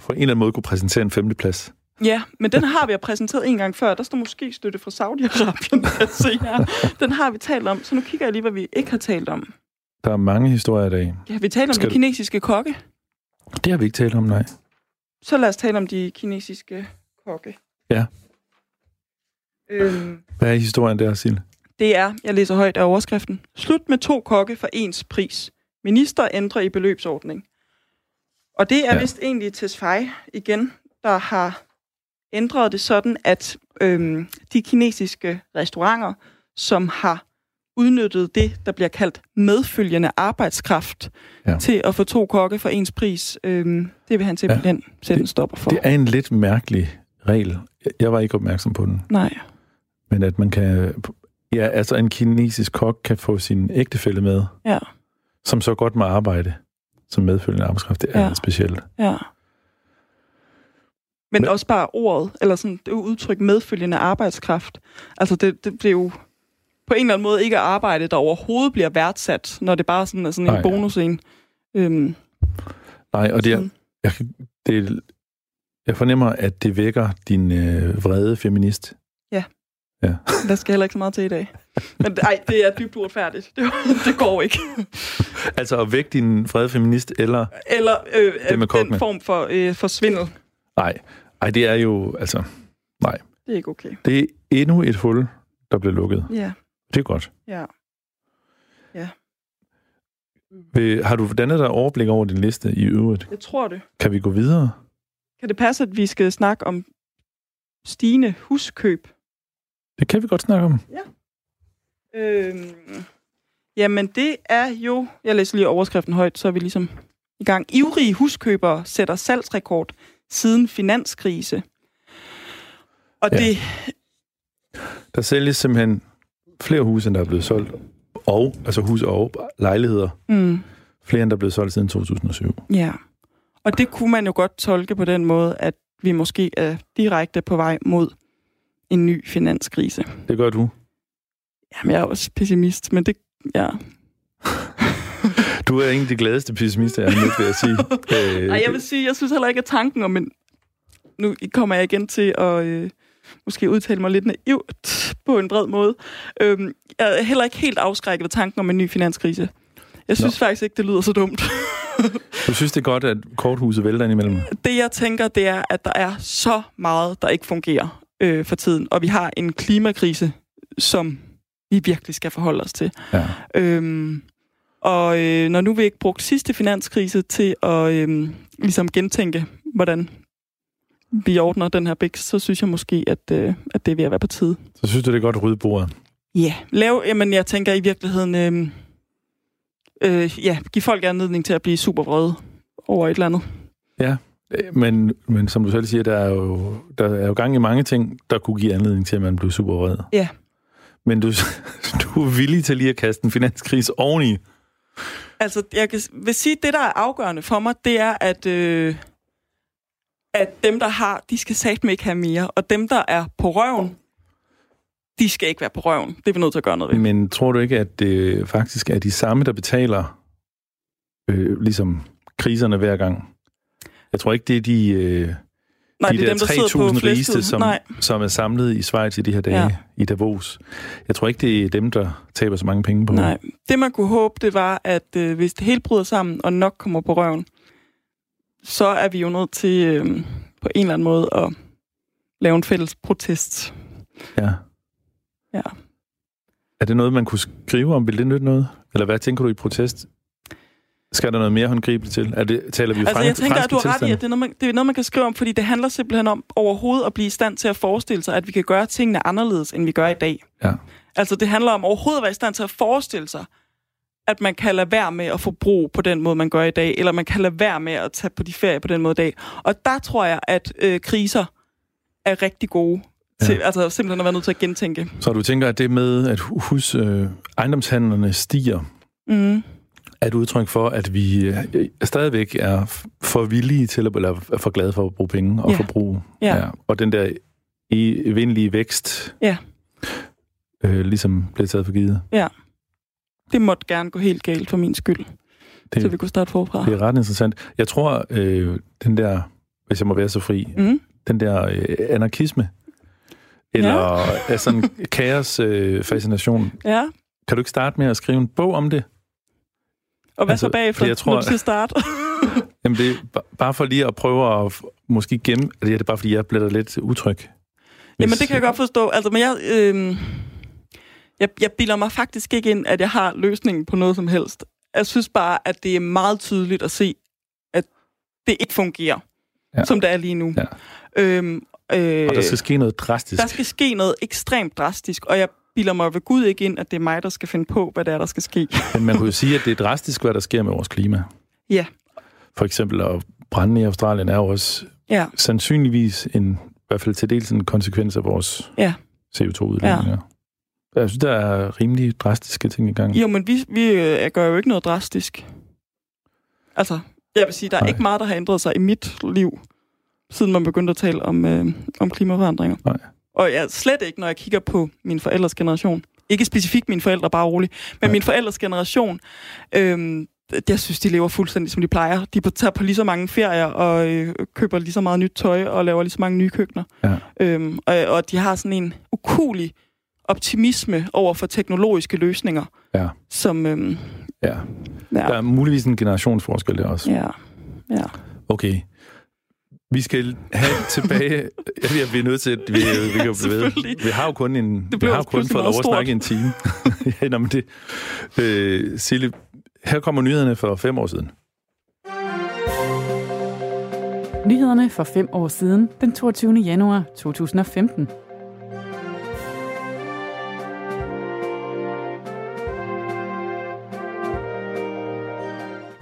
på en eller anden måde kunne præsentere en femteplads. Ja, men den har vi jo præsenteret en gang før. Der står måske støtte fra Saudi-Arabien, *laughs* se her. Den har vi talt om, så nu kigger jeg lige, hvad vi ikke har talt om. Der er mange historier i dag. Ja, vi taler om Skal de kinesiske kokke. Det har vi ikke talt om, nej. Så lad os tale om de kinesiske kokke. Ja. Øhm, Hvad er historien der, Sille? det er, jeg læser højt af overskriften, slut med to kokke for ens pris. Minister ændrer i beløbsordning. Og det er Ja. vist egentlig Tesfaye igen, der har ændret det sådan, at øhm, de kinesiske restauranter, som har udnyttet det, der bliver kaldt medfølgende arbejdskraft, ja. til at få to kokke for ens pris, øhm, det vil han simpelthen ja. sætte en stopper for. Det er en lidt mærkelig regel. Jeg var ikke opmærksom på den. Nej. Men at man kan... Ja, altså en kinesisk kok kan få sin ægtefælle med, Ja, som så godt må arbejde som medfølgende arbejdskraft. Det er Ja. ja. specielt. ja. Men, Men- også bare ordet, eller sådan det udtryk medfølgende arbejdskraft. Altså det, det bliver jo på en eller anden måde ikke arbejde, der overhovedet bliver værdsat, når det bare sådan er sådan en Nej. bonus en. Øhm, Nej, og det er, jeg, det er, jeg fornemmer, at det vækker din øh, vrede feminist. *laughs* Der skal heller ikke så meget til i dag. Men ej, det er dybt uretfærdigt. Det, *laughs* det går ikke. *laughs* Altså at vække din vrede feminist, eller... Eller øh, Det med kokkene. den form for, øh, for svindel. Nej, ej, det er jo... Altså, Det er ikke okay. det er endnu et hul, der bliver lukket. Ja, Det er godt. ja. Vil- Har du dannet dig overblik over din liste i øvrigt? Jeg tror det. Kan vi gå videre? Kan det passe, at vi skal snakke om stigende huskøb? Det kan vi godt snakke om. Øhm, jamen, det er jo... Jeg læser lige overskriften højt, så er vi ligesom i gang. Ivrige huskøbere sætter salgsrekord siden finanskrise. Og Ja. ja. det... Der sælges simpelthen flere huse, end der er blevet solgt. Og, altså hus og lejligheder. Mm, Flere, end der er blevet solgt siden 2007. ja. Og det kunne man jo godt tolke på den måde, at vi måske er direkte på vej mod en ny finanskrise. Det gør du. Jamen, jeg er også pessimist, men det... Ja. Du er en af de gladeste pessimister, jeg har mødt, vil jeg sige. *laughs* Øh, Ej, jeg vil sige, jeg synes heller ikke, at tanken om en... Nu kommer jeg igen til at øh, måske udtale mig lidt naivt på en bred måde. Øhm, jeg er heller ikke helt afskrækket af tanken om en ny finanskrise. Jeg synes Nå. faktisk ikke, det lyder så dumt. Du synes, det er godt, at korthuset vælter indimellem? Det, jeg tænker, det er, at der er så meget, der ikke fungerer øh, for tiden. Og vi har en klimakrise, som vi virkelig skal forholde os til. Ja. Øhm, og øh, når nu vi ikke brugt sidste finanskrise til at øh, ligesom gentænke, hvordan vi ordner den her bæk, så synes jeg måske, at, øh, at det er ved at være på tide. Så synes du, det er godt at rydde bordet? Ja, yeah. lav, jamen jeg tænker i virkeligheden, øh, øh, ja, give folk anledning til at blive super vrede over et eller andet. Øh, Men, men som du selv siger, der er, jo, der er jo gang i mange ting, der kunne give anledning til, at man blev super vred. Ja. Men du, *laughs* du er villig til lige at kaste en finanskrise oveni. Altså, jeg kan, vil sige, at det, der er afgørende for mig, det er, at, øh, at dem, der har, de skal satme ikke have mere. Og dem, der er på røven, de skal ikke være på røven. Det er vi nødt til at gøre noget ved. Men tror du ikke, at det faktisk er de samme, der betaler øh, ligesom kriserne hver gang? Jeg tror ikke, det er de, øh, Nej, de det er der dem, der sidder på 3.000 rigeste, som, Nej, som er samlet i Schweiz i de her dage ja. i Davos. Jeg tror ikke, det er dem, der taber så mange penge på. nej. Det, man kunne håbe, det var, at øh, hvis det hele bryder sammen, og nok kommer på røven, så er vi jo nødt til øh, på en eller anden måde at lave en fælles protest. Ja. Ja. Er det noget, man kunne skrive om? Vil det nytte noget? Eller hvad tænker du i protest? Skal der noget mere håndgribeligt til? Er det, taler vi Altså, fransk, jeg tænker, at du har ret i, at det er, noget, man, det er noget, man kan skrive om, fordi det handler simpelthen om overhovedet at blive i stand til at forestille sig, at vi kan gøre tingene anderledes, end vi gør i dag. Ja. Altså, det handler om overhovedet at være i stand til at forestille sig, at man kan lade være med at forbruge på den måde, man gør i dag, eller man kan lade være med at tage på de ferie på den måde i dag. Og der tror jeg, at øh, kriser er rigtig gode til, Ja. altså simpelthen at være nødt til at gentænke. Så du tænker, at det med, at hus, øh, ejendomshandlerne stiger, Mm. Er et udtryk for, at vi øh, stadigvæk er for villige til, at, eller er for glade for at bruge penge og Ja. forbruge. Ja. Og den der evindelige vækst, Ja. øh, ligesom blev taget for givet. Det måtte gerne gå helt galt for min skyld, Det, så vi kunne starte forfra. det er ret interessant. Jeg tror, øh, den der, hvis jeg må være så fri, Mm. den der øh, anarkisme, eller ja. sådan *laughs* kaos øh, fascination. Ja, Kan du ikke starte med at skrive en bog om det? Og hvad Altså, så bagefter, jeg tror- når du skal starte? *laughs* Jamen det er ba- bare for lige at prøve at måske gemme... Altså, det er bare fordi, jeg bliver lidt utryg. Jamen, Hvis- det kan jeg godt forstå. Altså, men jeg, øh, jeg, jeg bilder mig faktisk ikke ind, at jeg har løsningen på noget som helst. Jeg synes bare, at det er meget tydeligt at se, at det ikke fungerer, Ja. ja. som det er lige nu. Ja. Øhm, øh, Og der skal ske noget drastisk. der skal ske noget ekstremt drastisk, og jeg bilder mig ved Gud ikke ind, at det er mig, der skal finde på, hvad det er, der skal ske. Men man kunne jo sige, at det er drastisk, hvad der sker med vores klima. Ja. For eksempel at brænde i Australien er jo også Ja, sandsynligvis en, i hvert fald til dels en konsekvens af vores Ja. CO2-udledninger. Ja. Jeg synes, der er rimelig drastiske ting i gang. jo, men vi, vi øh, gør jo ikke noget drastisk. Altså, jeg vil sige, der er Nej. ikke meget, der har ændret sig i mit liv, siden man begyndte at tale om, øh, om klimaforandringer. Nej. Og jeg slet ikke, når jeg kigger på min forældres generation. Ikke specifikt mine forældre, bare roligt. Men Nej. min forældres generation, øh, jeg synes, de lever fuldstændig, som de plejer. De tager på lige så mange ferier og øh, køber lige så meget nyt tøj og laver lige så mange nye køkkener. Ja. Øhm, og, og de har sådan en ukulig optimisme over for teknologiske løsninger, Ja. som... Øhm, ja. ja, Der er muligvis en generationsforskel der også. ja, ja. Okay. Vi skal have tilbage... Ja, vi er nødt til... at- Vi, vi kan blive ved. Vi har jo kun, en, vi har jo kun fået lov at snakke en time. *laughs* ja, nå, men det... Øh, Sille, her kommer nyhederne for fem år siden. Nyhederne for fem år siden, den 22. januar 2015.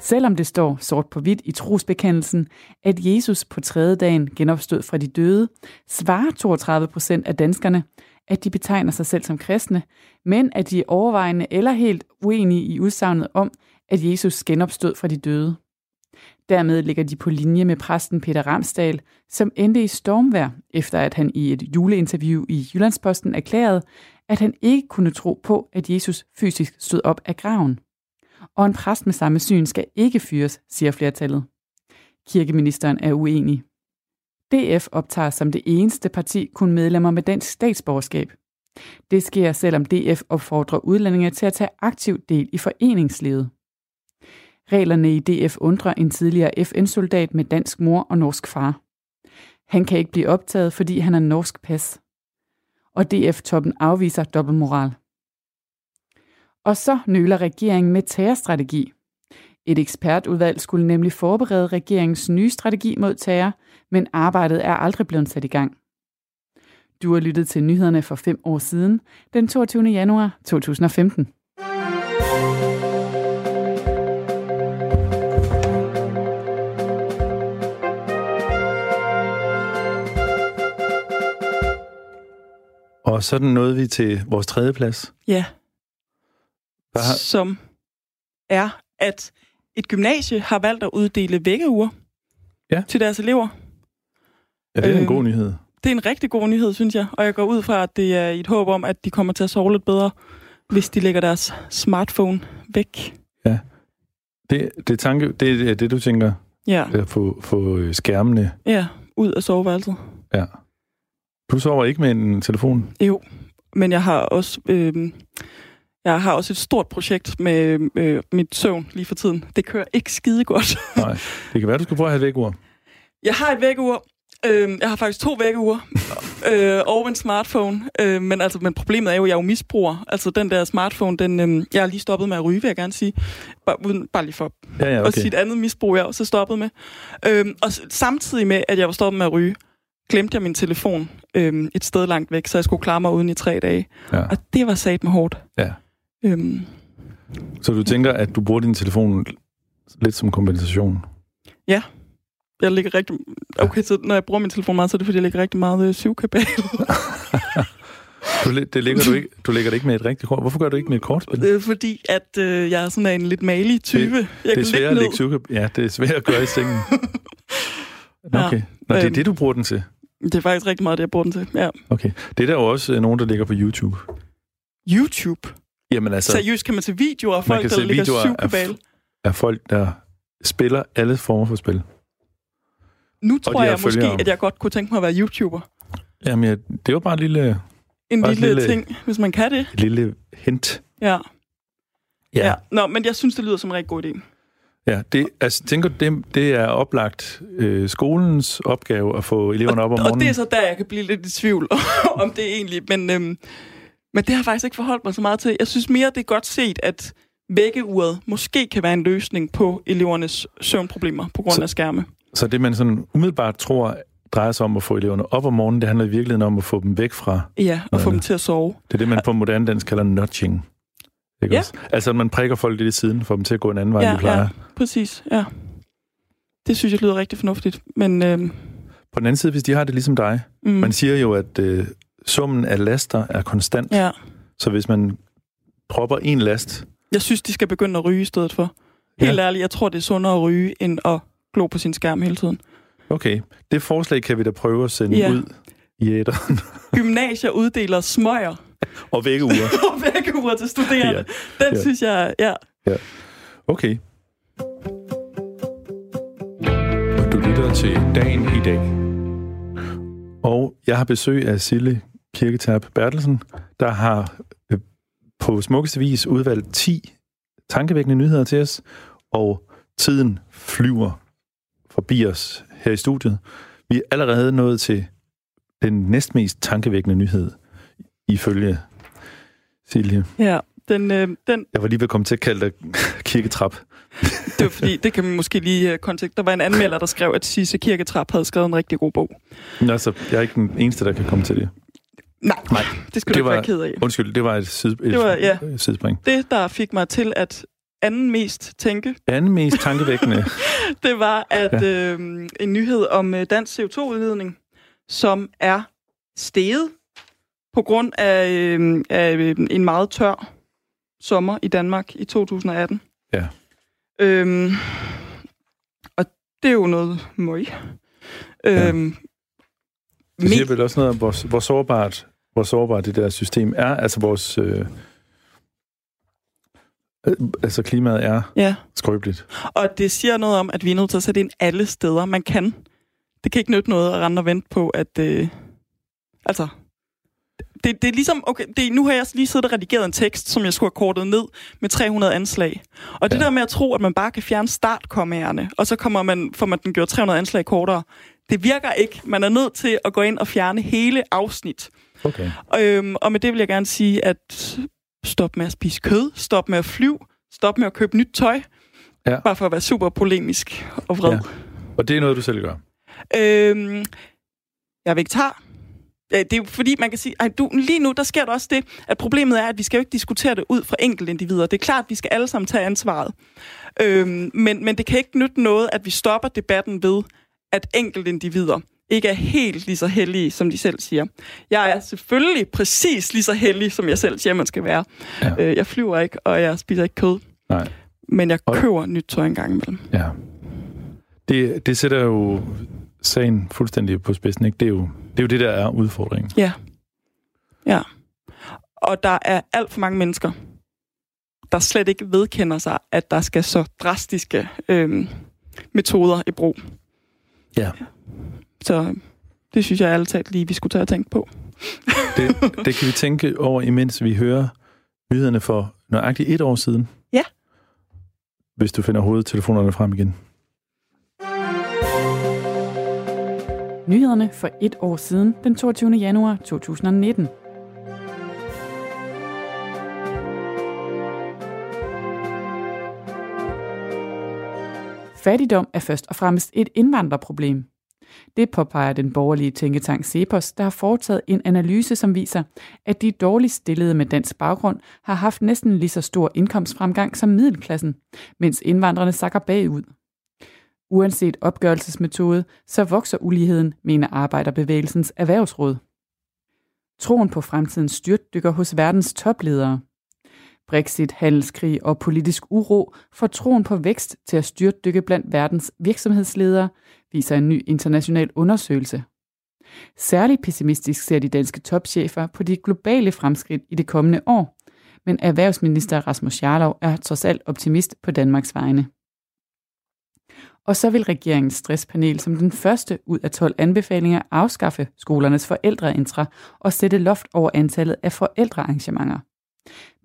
Selvom det står sort på hvidt i trosbekendelsen, at Jesus på tredje dagen genopstod fra de døde, svarer 32 procent af danskerne, at de betegner sig selv som kristne, men at de er overvejende eller helt uenige i udsagnet om, at Jesus genopstod fra de døde. Dermed ligger de på linje med præsten Peter Ramsdal, som endte i stormvær, efter at han i et juleinterview i Jyllandsposten erklærede, at han ikke kunne tro på, at Jesus fysisk stod op af graven. Og en præst med samme syn skal ikke fyres, siger flertallet. Kirkeministeren er uenig. DF optager som det eneste parti kun medlemmer med dansk statsborgerskab. Det sker, selvom DF opfordrer udlændinge til at tage aktiv del i foreningslivet. Reglerne i DF undrer en tidligere FN-soldat med dansk mor og norsk far. Han kan ikke blive optaget, fordi han er norsk pas. Og DF-toppen afviser dobbeltmoral. Og så nøler regeringen med terrorstrategi. Et ekspertudvalg skulle nemlig forberede regeringens nye strategi mod terror, men arbejdet er aldrig blevet sat i gang. Du har lyttet til nyhederne for fem år siden, den 22. januar 2015. Og sådan nåede vi til vores tredje plads. Ja, Hvad som er, at et gymnasie har valgt at uddele vækkeuger Ja. til deres elever. ja, det er en øh, god nyhed. Det er en rigtig god nyhed, synes jeg. Og jeg går ud fra, at det er et håb om, at de kommer til at sove lidt bedre, hvis de lægger deres smartphone væk. Det, det, tanke, det er det, du tænker, Ja, at få, få øh, skærmene. ja ud af soveværelset. Ja. Du sover ikke med en telefon? Jo, men jeg har også... Øh, Jeg har også et stort projekt med øh, mit søvn lige for tiden. Det kører ikke skide godt. *laughs* Nej, det kan være, du skal prøve at have et vækkeur. Jeg har et vækkeur. Øh, jeg har faktisk to vækkeur øh, og en smartphone. Øh, men, altså, men problemet er jo, at jeg er jo misbruger. Altså den der smartphone, den, øh, jeg har lige stoppet med at ryge, vil jeg gerne sige. Bare, uden, bare lige for Ja, ja, okay. sige et andet misbrug, jeg også er stoppet med. Øh, og samtidig med, at jeg var stoppet med at ryge, glemte jeg min telefon øh, et sted langt væk, så jeg skulle klare mig uden i tre dage. Ja. Og det var sat med hårdt. Ja. Øhm, Så du tænker, at du bruger din telefon lidt som kompensation? jeg ligger rigtig... Okay, så når jeg bruger min telefon meget, så er det fordi, jeg ligger rigtig meget øh, syvkabal. Du, det ligger du, ikke, du lægger det ikke med et rigtigt kort. Hvorfor gør du ikke med et kortspil? øh, fordi at øh, jeg er sådan en lidt malig type. jeg Det er svært ligge at sukker. Ja, det er svært at gøre i sengen. *laughs* Nå, Ja. Okay. Nå, det er Øhm. det, du bruger den til. Det er faktisk rigtig meget det, jeg bruger den til. Ja. Okay. Det er der jo også øh, nogen, der ligger på YouTube. YouTube. Jamen altså, Seriøst, kan man se videoer af folk, der ligger videoer af er folk, der spiller alle former for spil. Nu tror jeg måske, følgere. at jeg godt kunne tænke mig at være YouTuber. Jamen, ja, det var bare et lille, En lille, lille- ting, hvis man kan det. et lille hint. Ja. Ja. ja. Nå, men jeg synes, det lyder som en rigtig god idé. Ja, det, altså, tænker det, det er oplagt øh, skolens opgave at få eleverne op om Og morgenen? det er så der, jeg kan blive lidt i tvivl *laughs* om det egentlig. Men, øhm, men det har jeg faktisk ikke forholdt mig så meget til. Jeg synes mere, det er godt set, at vækkeuret måske kan være en løsning på elevernes søvnproblemer på grund Så- af skærme. Så det, man sådan umiddelbart tror, drejer sig om at få eleverne op om morgenen, det handler i virkeligheden om at få dem væk fra. Ja, og få dem til at sove. Det er det, man på moderne dansk kalder nudging. Ikke Ja. også? Altså, at man prikker folk lidt i siden, for dem til at gå en anden vej, end Ja, de plejer. ja, præcis. Ja. Det synes jeg lyder rigtig fornuftigt. Men øhm, På den anden side, hvis de har det ligesom dig, mm, man siger jo, at øh, summen af laster er konstant. ja. Så hvis man dropper en last, Jeg synes, de skal begynde at ryge i stedet for. Helt Ja. ærligt, jeg tror, det er sundere at ryge, end at glo på sin skærm hele tiden. okay, det forslag kan vi da prøve at sende Ja. ud i æderen. *laughs* Gymnasier uddeler smøger og vække uger. *laughs* og vækkeuger til studerende. Ja, Den ja. synes jeg, ja. Okay. Og du lytter til Dagen i dag. Og jeg har besøg af Sille Kirketab Bertelsen, der har øh, på smukkeste vis udvalgt 10 tankevækkende nyheder til os, og tiden flyver forbi os her i studiet. Vi er allerede nået til den næstmest tankevækkende nyhed, ifølge Silje. ja. Den, øh, den, Jeg var lige ved at komme til at kalde dig kirketrap. det var fordi, det kan man måske lige uh, kontekst. Der var en anmelder, der skrev, at Sisse Kirketrap havde skrevet en rigtig god bog. Men altså, jeg er ikke den eneste, der kan komme til det. Nej, Nej, det skulle det du ikke var- være ked af. Undskyld, det var et, side, et Det var- ja. sidespring. Det, der fik mig til at anden mest tænke, Anden mest tankevækkende. *laughs* det var at øh, en nyhed om øh, dansk CO2-udledning, som er steget på grund af, øh, af øh, en meget tør sommer i Danmark i 2018. Ja. Øhm, og det er jo noget møg. Øhm, Det siger vel også noget om, hvor, hvor, sårbart, hvor sårbart det der system er. Altså vores... Øh, øh, altså klimaet er ja, skrøbeligt. og det siger noget om, at vi er nødt til at sætte ind alle steder, man kan. Det kan ikke nytte noget at rende og vente på, at... Øh, altså, det, det er ligesom, okay, det, nu har jeg lige siddet og redigeret en tekst, som jeg skulle have kortet ned med 300 anslag. Og det Ja. der med at tro, at man bare kan fjerne startkommaerne, og så kommer man, får man den gjort 300 anslag kortere, det virker ikke. Man er nødt til at gå ind og fjerne hele afsnit. Okay. Øhm, og med det vil jeg gerne sige, at stop med at spise kød, stop med at flyve, stop med at købe nyt tøj. Ja. Bare for at være super polemisk og vred. Ja. Og det er noget, du selv gør. Øhm, jeg er vegetar. Det er jo fordi, man kan sige, at du, lige nu, der sker der også det, at problemet er, at vi skal jo ikke diskutere det ud fra enkeltindivider. Det er klart, at vi skal alle sammen tage ansvaret. Øhm, men, men det kan ikke nytte noget, at vi stopper debatten ved, at enkeltindivider ikke er helt lige så heldige, som de selv siger. Jeg er selvfølgelig præcis lige så heldig, som jeg selv siger, man skal være. Ja. Øh, jeg flyver ikke, og jeg spiser ikke kød. Nej. Men jeg Og- køber nyt tøj en gang imellem. Ja. Det, det sætter jo sagen fuldstændig på spidsen. Ikke? Det, er jo, det er jo det, der er udfordringen. Ja. Ja. Og der er alt for mange mennesker, der slet ikke vedkender sig, at der skal så drastiske øhm, metoder i brug. Ja. Så det synes jeg ærligt talt lige, vi skulle tage at tænke på. Det, det kan vi tænke over, imens vi hører nyhederne for nøjagtigt et år siden. Ja. Hvis du finder hovedtelefonerne frem igen. Nyhederne for et år siden, den 22. januar 2019. Fattigdom er først og fremmest et indvandrerproblem. Det påpeger den borgerlige tænketank Cepos, der har foretaget en analyse, som viser, at de dårligst stillede med dansk baggrund har haft næsten lige så stor indkomstfremgang som middelklassen, mens indvandrerne sakker bagud. Uanset opgørelsesmetode, så vokser uligheden, mener Arbejderbevægelsens Erhvervsråd. Troen på fremtiden styrtdykker hos verdens topledere. Brexit, handelskrig og politisk uro får troen på vækst til at styrtdykke blandt verdens virksomhedsledere, viser en ny international undersøgelse. Særligt pessimistisk ser de danske topchefer på de globale fremskridt i det kommende år, men erhvervsminister Rasmus Jarlov er trods alt optimist på Danmarks vegne. Og så vil regeringens stresspanel som den første ud af 12 anbefalinger afskaffe skolernes forældreintra og sætte loft over antallet af forældrearrangementer.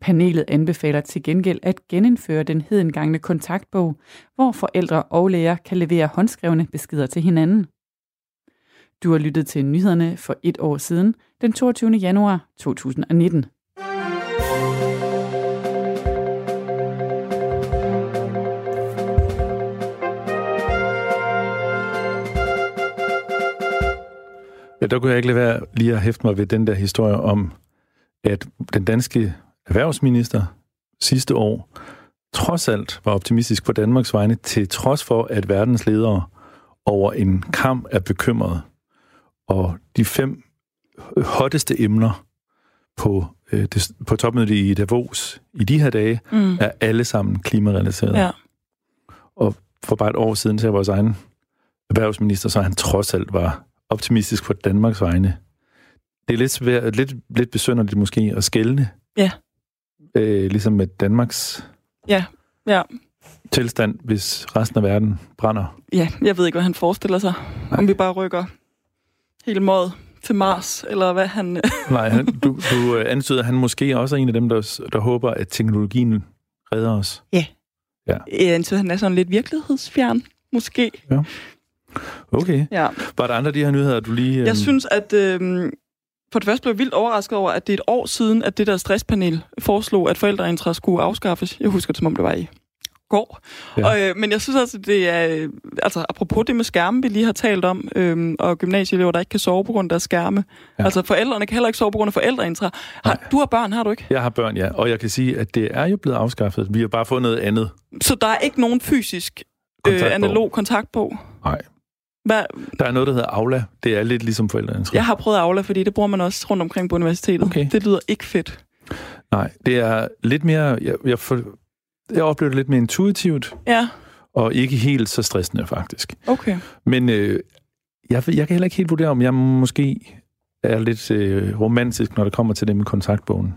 Panelet anbefaler til gengæld at genindføre den hedengangne kontaktbog, hvor forældre og lærer kan levere håndskrevne beskeder til hinanden. Du har lyttet til nyhederne for et år siden, den 22. januar 2019. Ja, der kunne jeg ikke lade være lige at hæfte mig ved den der historie om, at den danske erhvervsminister sidste år trods alt var optimistisk på Danmarks vegne, til trods for, at verdens ledere over en kamp er bekymrede. Og de fem hotteste emner på, øh, det, på topmødet i Davos i de her dage, mm. er alle sammen klimarelaterede. Ja. Og for bare et år siden til vores egen erhvervsminister, så han trods alt var optimistisk på Danmarks vegne. Det er lidt, svært, lidt, lidt besynderligt måske at skælne. Ja. Øh, ligesom med Danmarks Ja, ja. tilstand, hvis resten af verden brænder. Ja, jeg ved ikke, hvad han forestiller sig. Nej. Om vi bare rykker hele måde til Mars, eller hvad han... Nej, han, du, *laughs* du øh, antyder, at han måske også er en af dem, der, der håber, at teknologien redder os. Ja. Ja. Jeg antyder, han er sådan lidt virkelighedsfjern, måske. Okay. Ja. Var der andre af de her nyheder, du lige... Jeg øhm, synes, at... Øh, for det første blev jeg vildt overrasket over, at det er et år siden, at det der stresspanel foreslog, at forældreintra skulle afskaffes. Jeg husker det, som om det var i går. Ja. Og, øh, men jeg synes altså, det er... øh, Altså, apropos det med skærme, vi lige har talt om, øh, og gymnasieelever, der ikke kan sove på grund af deres skærme. Ja. Altså, forældrene kan heller ikke sove på grund af forældreintra. Har, Nej. du har børn, har du ikke? Jeg har børn, ja. Og jeg kan sige, at det er jo blevet afskaffet. Vi har bare fået noget andet. Så der er ikke nogen fysisk øh, analog kontaktbog? Nej. Hvad? Der er noget, der hedder Aula. Det er lidt ligesom forældrene. Jeg har prøvet Aula, fordi det bruger man også rundt omkring på universitetet. Okay. Det lyder ikke fedt. Nej, det er lidt mere... Jeg, jeg, for, jeg oplever det lidt mere intuitivt, Ja, og ikke helt så stressende, faktisk. okay. Men øh, jeg, jeg kan heller ikke helt vurdere, om jeg måske er lidt øh, romantisk, når det kommer til det med kontaktbogen.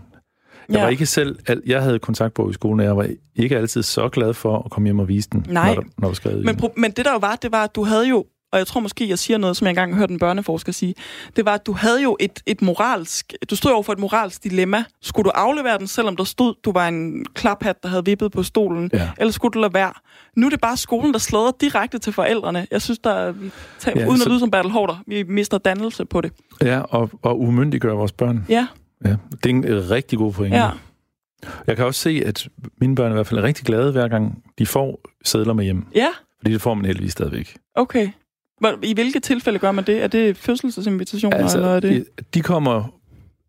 Jeg Ja. var ikke selv... Jeg havde kontaktbog i skolen, og jeg var ikke altid så glad for at komme hjem og vise den, Nej. når der, når der i Men, pro- men det der jo var, det var, at du havde jo, og jeg tror måske, jeg siger noget, som jeg engang hørte en børneforsker sige, det var, at du havde jo et, et moralsk, du stod over for et moralsk dilemma. Skulle du aflevere den, selvom der stod, du var en klaphat, der havde vippet på stolen, Ja. eller skulle du lade være? Nu er det bare skolen, der sladrer direkte til forældrene. Jeg synes, der er, vi tager, Ja, uden så- at lyde som Bertel Hårder, vi mister dannelse på det. Ja, og, og umyndiggøre vores børn. Ja, Ja, det er en rigtig god pointe. ja. Jeg kan også se, at mine børn er i hvert fald er rigtig glade, hver gang de får sædler med hjem. Ja, Fordi det får man heldigvis stadigvæk. okay. I hvilke tilfælde gør man det? Er det fødselsinvitationer, altså, eller er det... de- kommer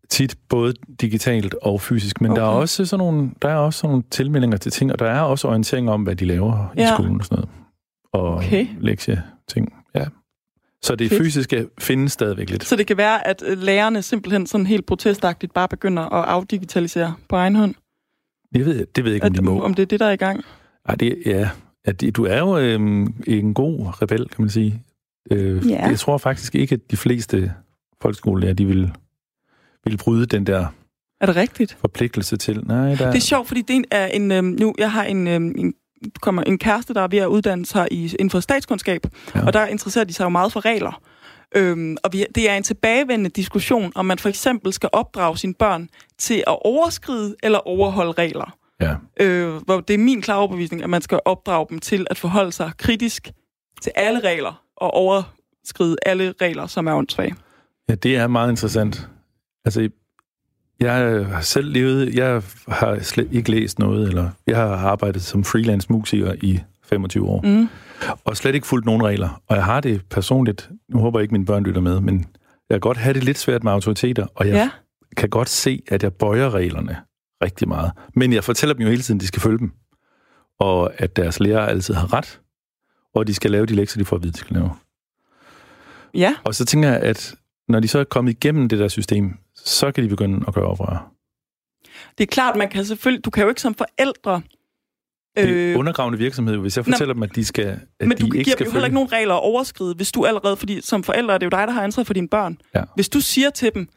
tit både digitalt og fysisk, men okay. der er også sådan nogle, der er også sådan nogle tilmeldinger til ting, og der er også orientering om, hvad de laver ja. i skolen og sådan noget. Og Okay. lektieting, ja. Så det Fedt. fysiske findes stadigvæk lidt. Så det kan være, at øh, lærerne simpelthen sådan helt protestagtigt bare begynder at afdigitalisere på egen hånd? Jeg ved, det ved jeg ikke, om At, de må. om det er det, der er i gang? Ej, det, ja, det, du er jo øhm, en god rebel, kan man sige. Øh, Ja. Jeg tror faktisk ikke, at de fleste folkeskolelærer, de vil, vil bryde den der Er det rigtigt? forpligtelse til. Nej, der, Det er sjovt, fordi det er en... øhm, nu, jeg har en, øhm, en kommer en kæreste, der er ved at uddanne sig i, inden for statskundskab, ja. og der interesserer de sig jo meget for regler. Øhm, og vi, det er en tilbagevendende diskussion, om man for eksempel skal opdrage sine børn til at overskride eller overholde regler. Ja. Øh, hvor det er min klare overbevisning, at man skal opdrage dem til at forholde sig kritisk til alle regler og overskride alle regler, som er åndssvage. Ja, det er meget interessant. Altså, jeg har selv levet, jeg har slet ikke læst noget, eller jeg har arbejdet som freelance musiker i 25 år, Mm. og slet ikke fulgt nogen regler. Og jeg har det personligt, nu håber jeg ikke, mine børn lytter med, men jeg kan godt have det lidt svært med autoriteter, og jeg Ja. kan godt se, at jeg bøjer reglerne rigtig meget. Men jeg fortæller dem jo hele tiden, at de skal følge dem, og at deres lærer altid har ret, og de skal lave de lektier, de får at vide, de skal lave. Ja, Og så tænker jeg, at når de så er kommet igennem det der system, så kan de begynde at gøre oprør. det er klart, man kan selvfølgelig... Du kan jo ikke som forældre... Det er undergravende virksomhed, hvis jeg fortæller dem, at de skal, at men de du ikke giver skal dem jo heller ikke nogen regler at overskride, hvis du allerede... Fordi som forældre er det jo dig, der har ansvaret for dine børn. Ja. Hvis du siger til dem,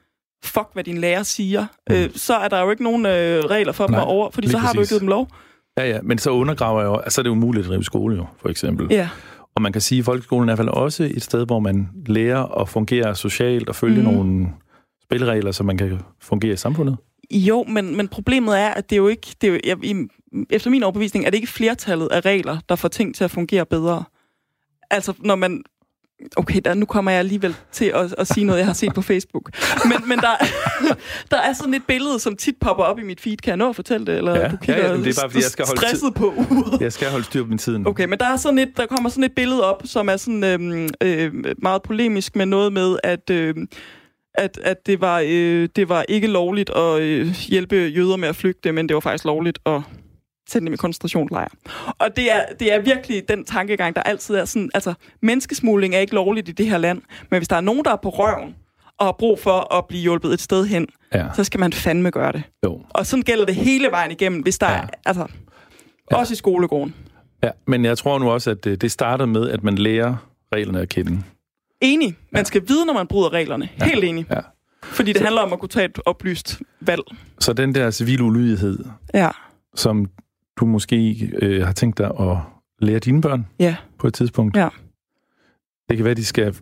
fuck hvad din lærer siger, mm. øh, så er der jo ikke nogen øh, regler for dem Nej, at over... Fordi så har du præcis. ikke givet dem lov. Ja, ja, men så undergraver jeg jo, altså er det umuligt at drive skole jo, for eksempel. Ja. Og man kan sige, at folkeskolen er i hvert fald også et sted, hvor man lærer at fungere socialt og følge mm. nogle spilleregler, så man kan fungere i samfundet. Jo, men, men problemet er, at det er jo ikke... Det er jo, jeg, i, efter min overbevisning er det ikke flertallet af regler, der får ting til at fungere bedre. Altså, når man... Okay, der, nu kommer jeg alligevel til at, at sige noget, jeg har set på Facebook. Men, men der, *laughs* der er sådan et billede, som tit popper op i mit feed. Kan jeg nå at fortælle det? Eller Ja, du kigger ja, ja, det er bare, fordi jeg skal holde stresset på uret. Jeg skal holde styr på min tid. Okay, men der, er sådan et, der kommer sådan et billede op, som er sådan øhm, øh, meget polemisk med noget med, at, øh, at, at det, var, øh, det var ikke lovligt at øh, hjælpe jøder med at flygte, men det var faktisk lovligt at sende dem i koncentrationslejre. Og det er, det er virkelig den tankegang, der altid er sådan, altså menneskesmugling er ikke lovligt i det her land, men hvis der er nogen, der er på røven og har brug for at blive hjulpet et sted hen, Ja, så skal man fandme gøre det. jo. Og sådan gælder det hele vejen igennem, hvis der Ja. ja. er, altså, Ja. også i skolegården. Ja, men jeg tror nu også, at øh, det, det starter med, at man lærer reglerne at kende. Enig. Man skal vide, når man bryder reglerne. Ja. Helt enig. Ja. Fordi det handler om at kunne tage et oplyst valg. Så den der civil ulydighed, Ja. som du måske øh, har tænkt dig at lære dine børn Ja. på et tidspunkt. Ja. Det kan være, de skal...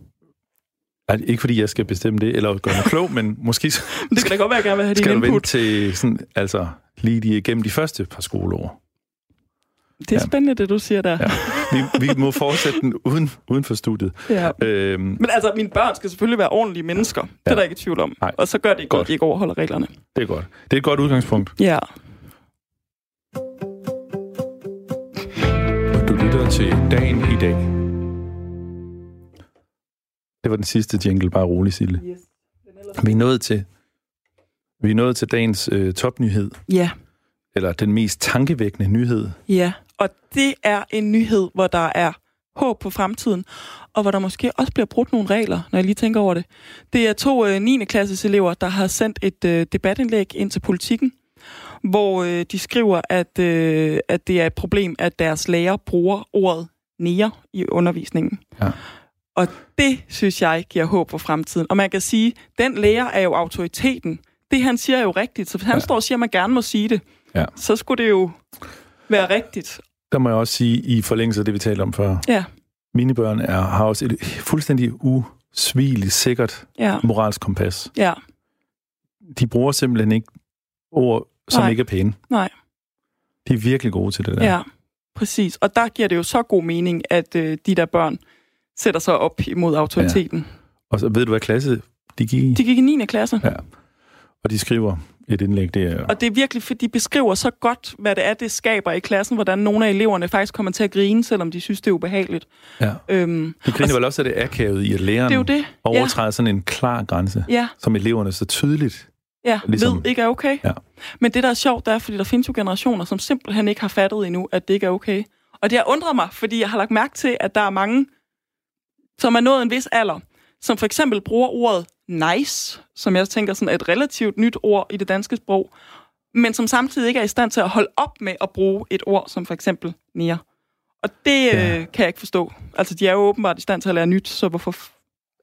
Ej, ikke fordi jeg skal bestemme det, eller gøre mig klog, men måske *laughs* Det kan da godt være, at jeg gerne vil have din skal du input. til sådan, altså, lige de, gennem de første par skoleår. Det er Ja. spændende, det du siger der. Ja. Vi, vi må fortsætte den uden, uden for studiet. Ja. Øhm, Men altså, mine børn skal selvfølgelig være ordentlige mennesker. Det er Ja. der ikke i tvivl om. Nej. Og så gør det ikke godt, Godt. de ikke overholder reglerne. det er godt. Det er et godt udgangspunkt. Ja. Lytter til Dagen i dag. Det var den sidste jingle, bare rolig, Sille. Yes. Vi er nået til, vi er nået til dagens øh, topnyhed, Ja. eller den mest tankevækkende nyhed. Ja. Og det er en nyhed, hvor der er håb på fremtiden, og hvor der måske også bliver brudt nogle regler, når jeg lige tænker over det. Det er to øh, 9. klasses elever, der har sendt et øh, debatindlæg ind til politikken, hvor øh, de skriver, at, øh, at det er et problem, at deres lærer bruger ordet nære i undervisningen. Ja. Og det, synes jeg, giver håb for fremtiden. Og man kan sige, den lærer er jo autoriteten. Det, han siger, er jo rigtigt. Så hvis han Ja. står og siger, at man gerne må sige det, Ja. så skulle det jo være rigtigt. Der må jeg også sige, i forlængelse af det, vi talte om før, Ja, mine børn er, har også et fuldstændig usvigeligt sikkert ja, moralsk kompas. ja. De bruger simpelthen ikke ord, som Nej. ikke er pæne. Nej. De er virkelig gode til det der. Ja, præcis. Og der giver det jo så god mening, at øh, de der børn sætter sig op imod autoriteten. Ja. Og så ved du, hvad klasse de gik i? De gik i 9. klasse, Ja. Og de skriver et indlæg, det er... og det er virkelig, fordi de beskriver så godt, hvad det er, det skaber i klassen, hvordan nogle af eleverne faktisk kommer til at grine, selvom de synes, det er ubehageligt. Ja. Øhm, De griner vel også af det akavet i, at læreren det er jo det. overtræder sådan en klar grænse, Ja, som eleverne så tydeligt... ja, Ligesom- ved ikke er okay. Ja. Men det, der er sjovt, det er, fordi der findes jo generationer, som simpelthen ikke har fattet endnu, at det ikke er okay. Og det har undret mig, fordi jeg har lagt mærke til, at der er mange, som er nået en vis alder, som for eksempel bruger ordet nice, som jeg tænker sådan er et relativt nyt ord i det danske sprog, men som samtidig ikke er i stand til at holde op med at bruge et ord som for eksempel nære. Og det Ja. øh, kan jeg ikke forstå. Altså, de er jo åbenbart i stand til at lære nyt, så hvorfor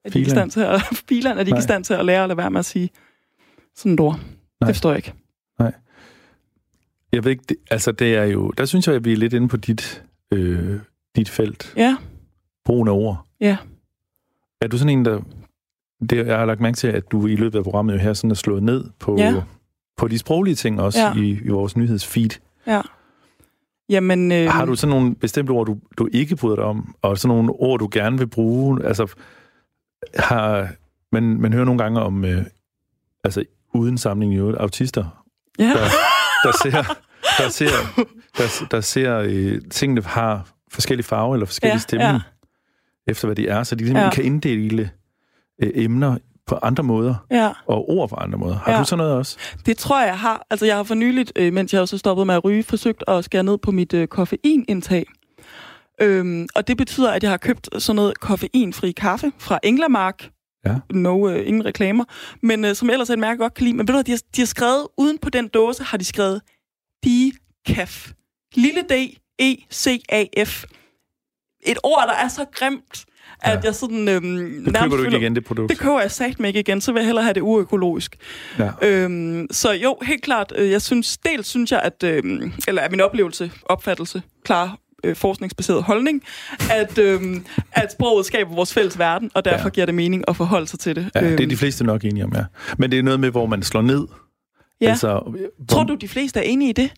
er de ikke i stand til at, *laughs* filan, er de ikke i stand til at lære at lade være med at sige sådan et ord? Nej. Det forstår jeg ikke. Jeg ved ikke, det, altså det er jo... Der synes jeg, at vi er lidt inde på dit, øh, dit felt. Ja, Brugen af ord. Ja. Er du sådan en, der det, jeg har lagt mærke til, at du i løbet af programmet jo her sådan er slået ned på, Ja. på de sproglige ting også Ja. i, i vores nyhedsfeed. Ja. Jamen, øh, Har du sådan nogle bestemte ord, du, du ikke bryder dig om, og sådan nogle ord, du gerne vil bruge? Altså, har, man, man hører nogle gange om, øh, altså uden sammenligning i øvrigt, autister, ja. der, der ser, der ser, der, der ser øh, tingene har forskellige farver eller forskellige Ja, stemning, ja. efter hvad de er, så de simpelthen Ja. ja. kan inddele øh, emner på andre måder, ja. og ord på andre måder. Har Ja. du sådan noget også? Det tror jeg, jeg har. Altså, jeg har for nyligt, øh, mens jeg også stoppet med at ryge, forsøgt at skære ned på mit øh, koffeinindtag. Øhm, og det betyder, at jeg har købt sådan noget koffeinfri kaffe fra Englamark. Ja. No, øh, ingen reklamer. Men øh, som ellers er et mærke, jeg godt kan lide. Men ved du hvad, de har, de har skrevet, uden på den dåse, har de skrevet decaf. Lille D, E, C, A, F. Et ord, der er så grimt, at Ja. jeg sådan... Øhm, Det køber du ikke igen, det produkt. Det køber jeg sagt mig ikke igen, så vil jeg hellere have det uøkologisk. Ja. Øhm, så jo, helt klart. øh, Jeg synes, dels synes jeg, at, øhm, eller er min oplevelse, opfattelse, klar øh, forskningsbaseret holdning, at, øhm, at sproget skaber vores fælles verden, og derfor ja. Giver det mening at forholde sig til det. Ja, det er Øhm, de fleste nok enige om, ja. Men det er noget med, hvor man slår ned. Ja. Altså, hvor, Tror du, de fleste er enige i det?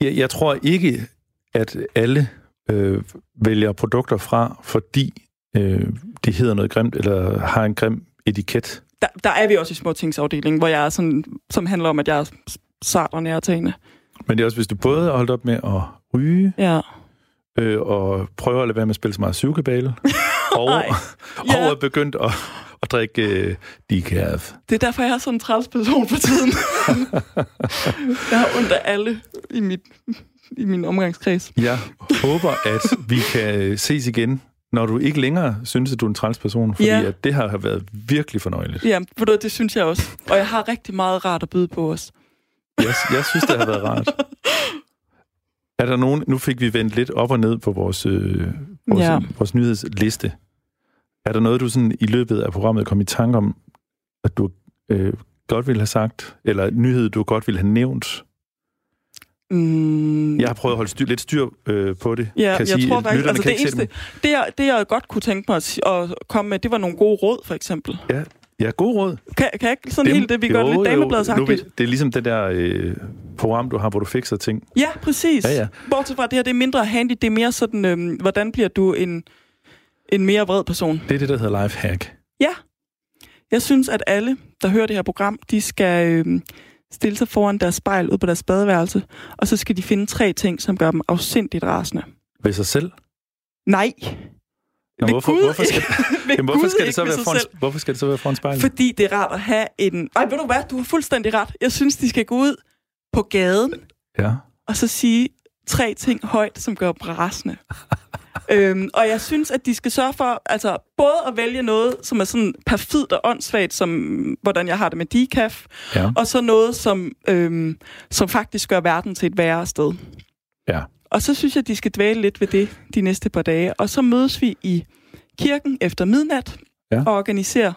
Jeg, jeg tror ikke, at alle øh, vælger produkter fra, fordi øh, de hedder noget grimt, eller har en grim etiket. Der, der er vi også i småtingsafdelingen, hvor jeg er sådan, som handler om, at jeg er sart og nærtagende. Men det er også, hvis du både har holdt op med at ryge, Ja. Øh, og prøver at lade være med at spille så meget syvkabale, *laughs* og, og Ja. er begyndt at, at drikke øh, decaf. Det er derfor, jeg er sådan en træls person for tiden. *laughs* jeg har ondt af alle i, mit, i min omgangskreds. Jeg håber, at vi kan ses igen, når du ikke længere synes, at du er en træls person, fordi Ja. at det har været virkelig fornøjeligt. Ja, du, hvad, det synes jeg også. Og jeg har rigtig meget rart at byde på os. Jeg, jeg synes, det har været rart. *laughs* Er der nogen, nu fik vi vendt lidt op og ned på vores, øh, vores, Ja. vores nyhedsliste. Er der noget, du sådan i løbet af programmet kom i tanke om, at du øh, godt ville have sagt, eller nyhed, du godt ville have nævnt? Mm, Jeg har prøvet at holde styr, lidt styr øh, på det. Ja, kan jeg sige, tror faktisk, altså det eneste, det jeg, det jeg godt kunne tænke mig at, at komme med, det var nogle gode råd, for eksempel. Ja, ja, god råd. Kan, kan ikke sådan helt det, vi gør lidt damebladsagtigt? Det er ligesom det der øh, program, du har, hvor du fikser ting. Ja, præcis. Ja, ja. Bortset fra, at det her det er mindre handy, det er mere sådan, øhm, hvordan bliver du en, en mere vred person? Det er det, der hedder lifehack. Ja. Jeg synes, at alle, der hører det her program, de skal øhm, stille sig foran deres spejl ud på deres badeværelse, og så skal de finde tre ting, som gør dem afsindigt rasende. Ved sig selv. Nej. Ved hvorfor, Gud hvorfor, skal, *laughs* jamen, hvorfor, skal det så være foran, hvorfor skal det så være foran spejlet? Fordi det er rart at have en... Ej, ved du hvad? Du har fuldstændig ret. Jeg synes, de skal gå ud på gaden Ja. og så sige tre ting højt, som gør dem rasende. *laughs* øhm, og jeg synes, at de skal sørge for altså, både at vælge noget, som er sådan perfidt og åndssvagt, som hvordan jeg har det med decaf, Ja. og så noget, som, øhm, som faktisk gør verden til et værre sted. Ja. Og så synes jeg, de skal dvæle lidt ved det de næste par dage. Og så mødes vi i kirken efter midnat Ja. og organiserer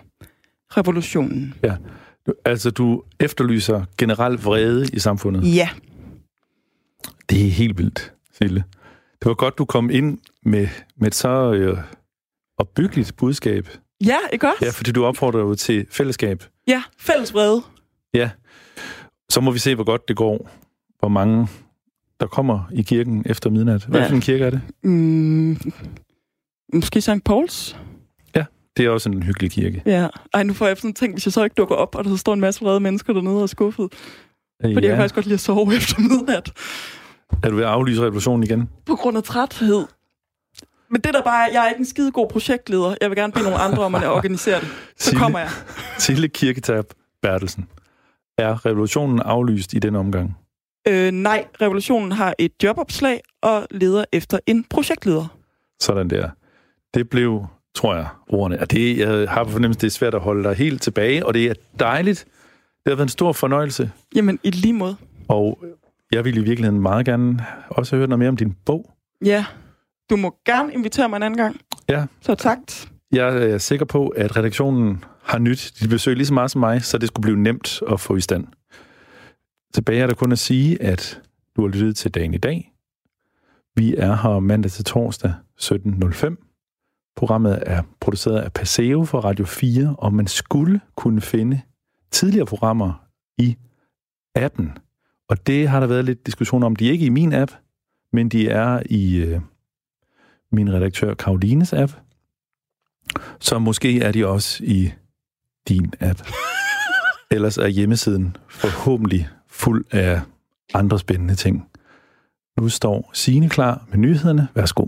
revolutionen. Du- Altså, du efterlyser generelt vrede i samfundet. Ja. Det er helt vildt, Sille. Det var godt, du kom ind med, med et så øh, opbyggeligt budskab. Ja, ikke også? Ja, fordi du opfordrer jo til fællesskab. Ja, fælles vrede. Ja. Så må vi se, hvor godt det går. Hvor mange, der kommer i kirken efter midnat. Hvad Ja. for en kirke er det? Mm, måske St. Pauls? Det er også en hyggelig kirke. Ja. Ej, nu får jeg sådan tænkt, hvis jeg så ikke dukker op, og der så står en masse vrede mennesker dernede og er skuffet. Fordi ja. jeg kan faktisk godt lide at sove *laughs* efter midnat. Er du ved at aflyse revolutionen igen? På grund af træthed. Men det der bare er, jeg er ikke en skide god projektleder. Jeg vil gerne bede nogle andre om at organisere det. Så Sille- kommer jeg. Sille Kirketab Bertelsen. Er revolutionen aflyst i den omgang? Øh, nej, revolutionen har et jobopslag og leder efter en projektleder. Sådan der. Det blev, tror jeg, ordene. Og det, jeg har på fornemmelse, det er svært at holde dig helt tilbage, og det er dejligt. Det har været en stor fornøjelse, Jamen, i lige måde. og jeg ville i virkeligheden meget gerne også høre noget mere om din bog. Ja, du må gerne invitere mig en anden gang. Ja. Så tak. Jeg er sikker på, at redaktionen har nyt dit besøg lige så meget som mig, så det skulle blive nemt at få i stand. Tilbage er der kun at sige, at du har lyttet til dagen i dag. Vi er her mandag til torsdag 17.05. Programmet er produceret af Paseo for Radio 4, og man skulle kunne finde tidligere programmer i appen. Og det har der været lidt diskussion om. De er ikke i min app, men de er i øh, min redaktør Karolines app. Så måske er de også i din app. *laughs* Ellers er hjemmesiden forhåbentlig fuld af andre spændende ting. Nu står Signe klar med nyhederne. Værsgo.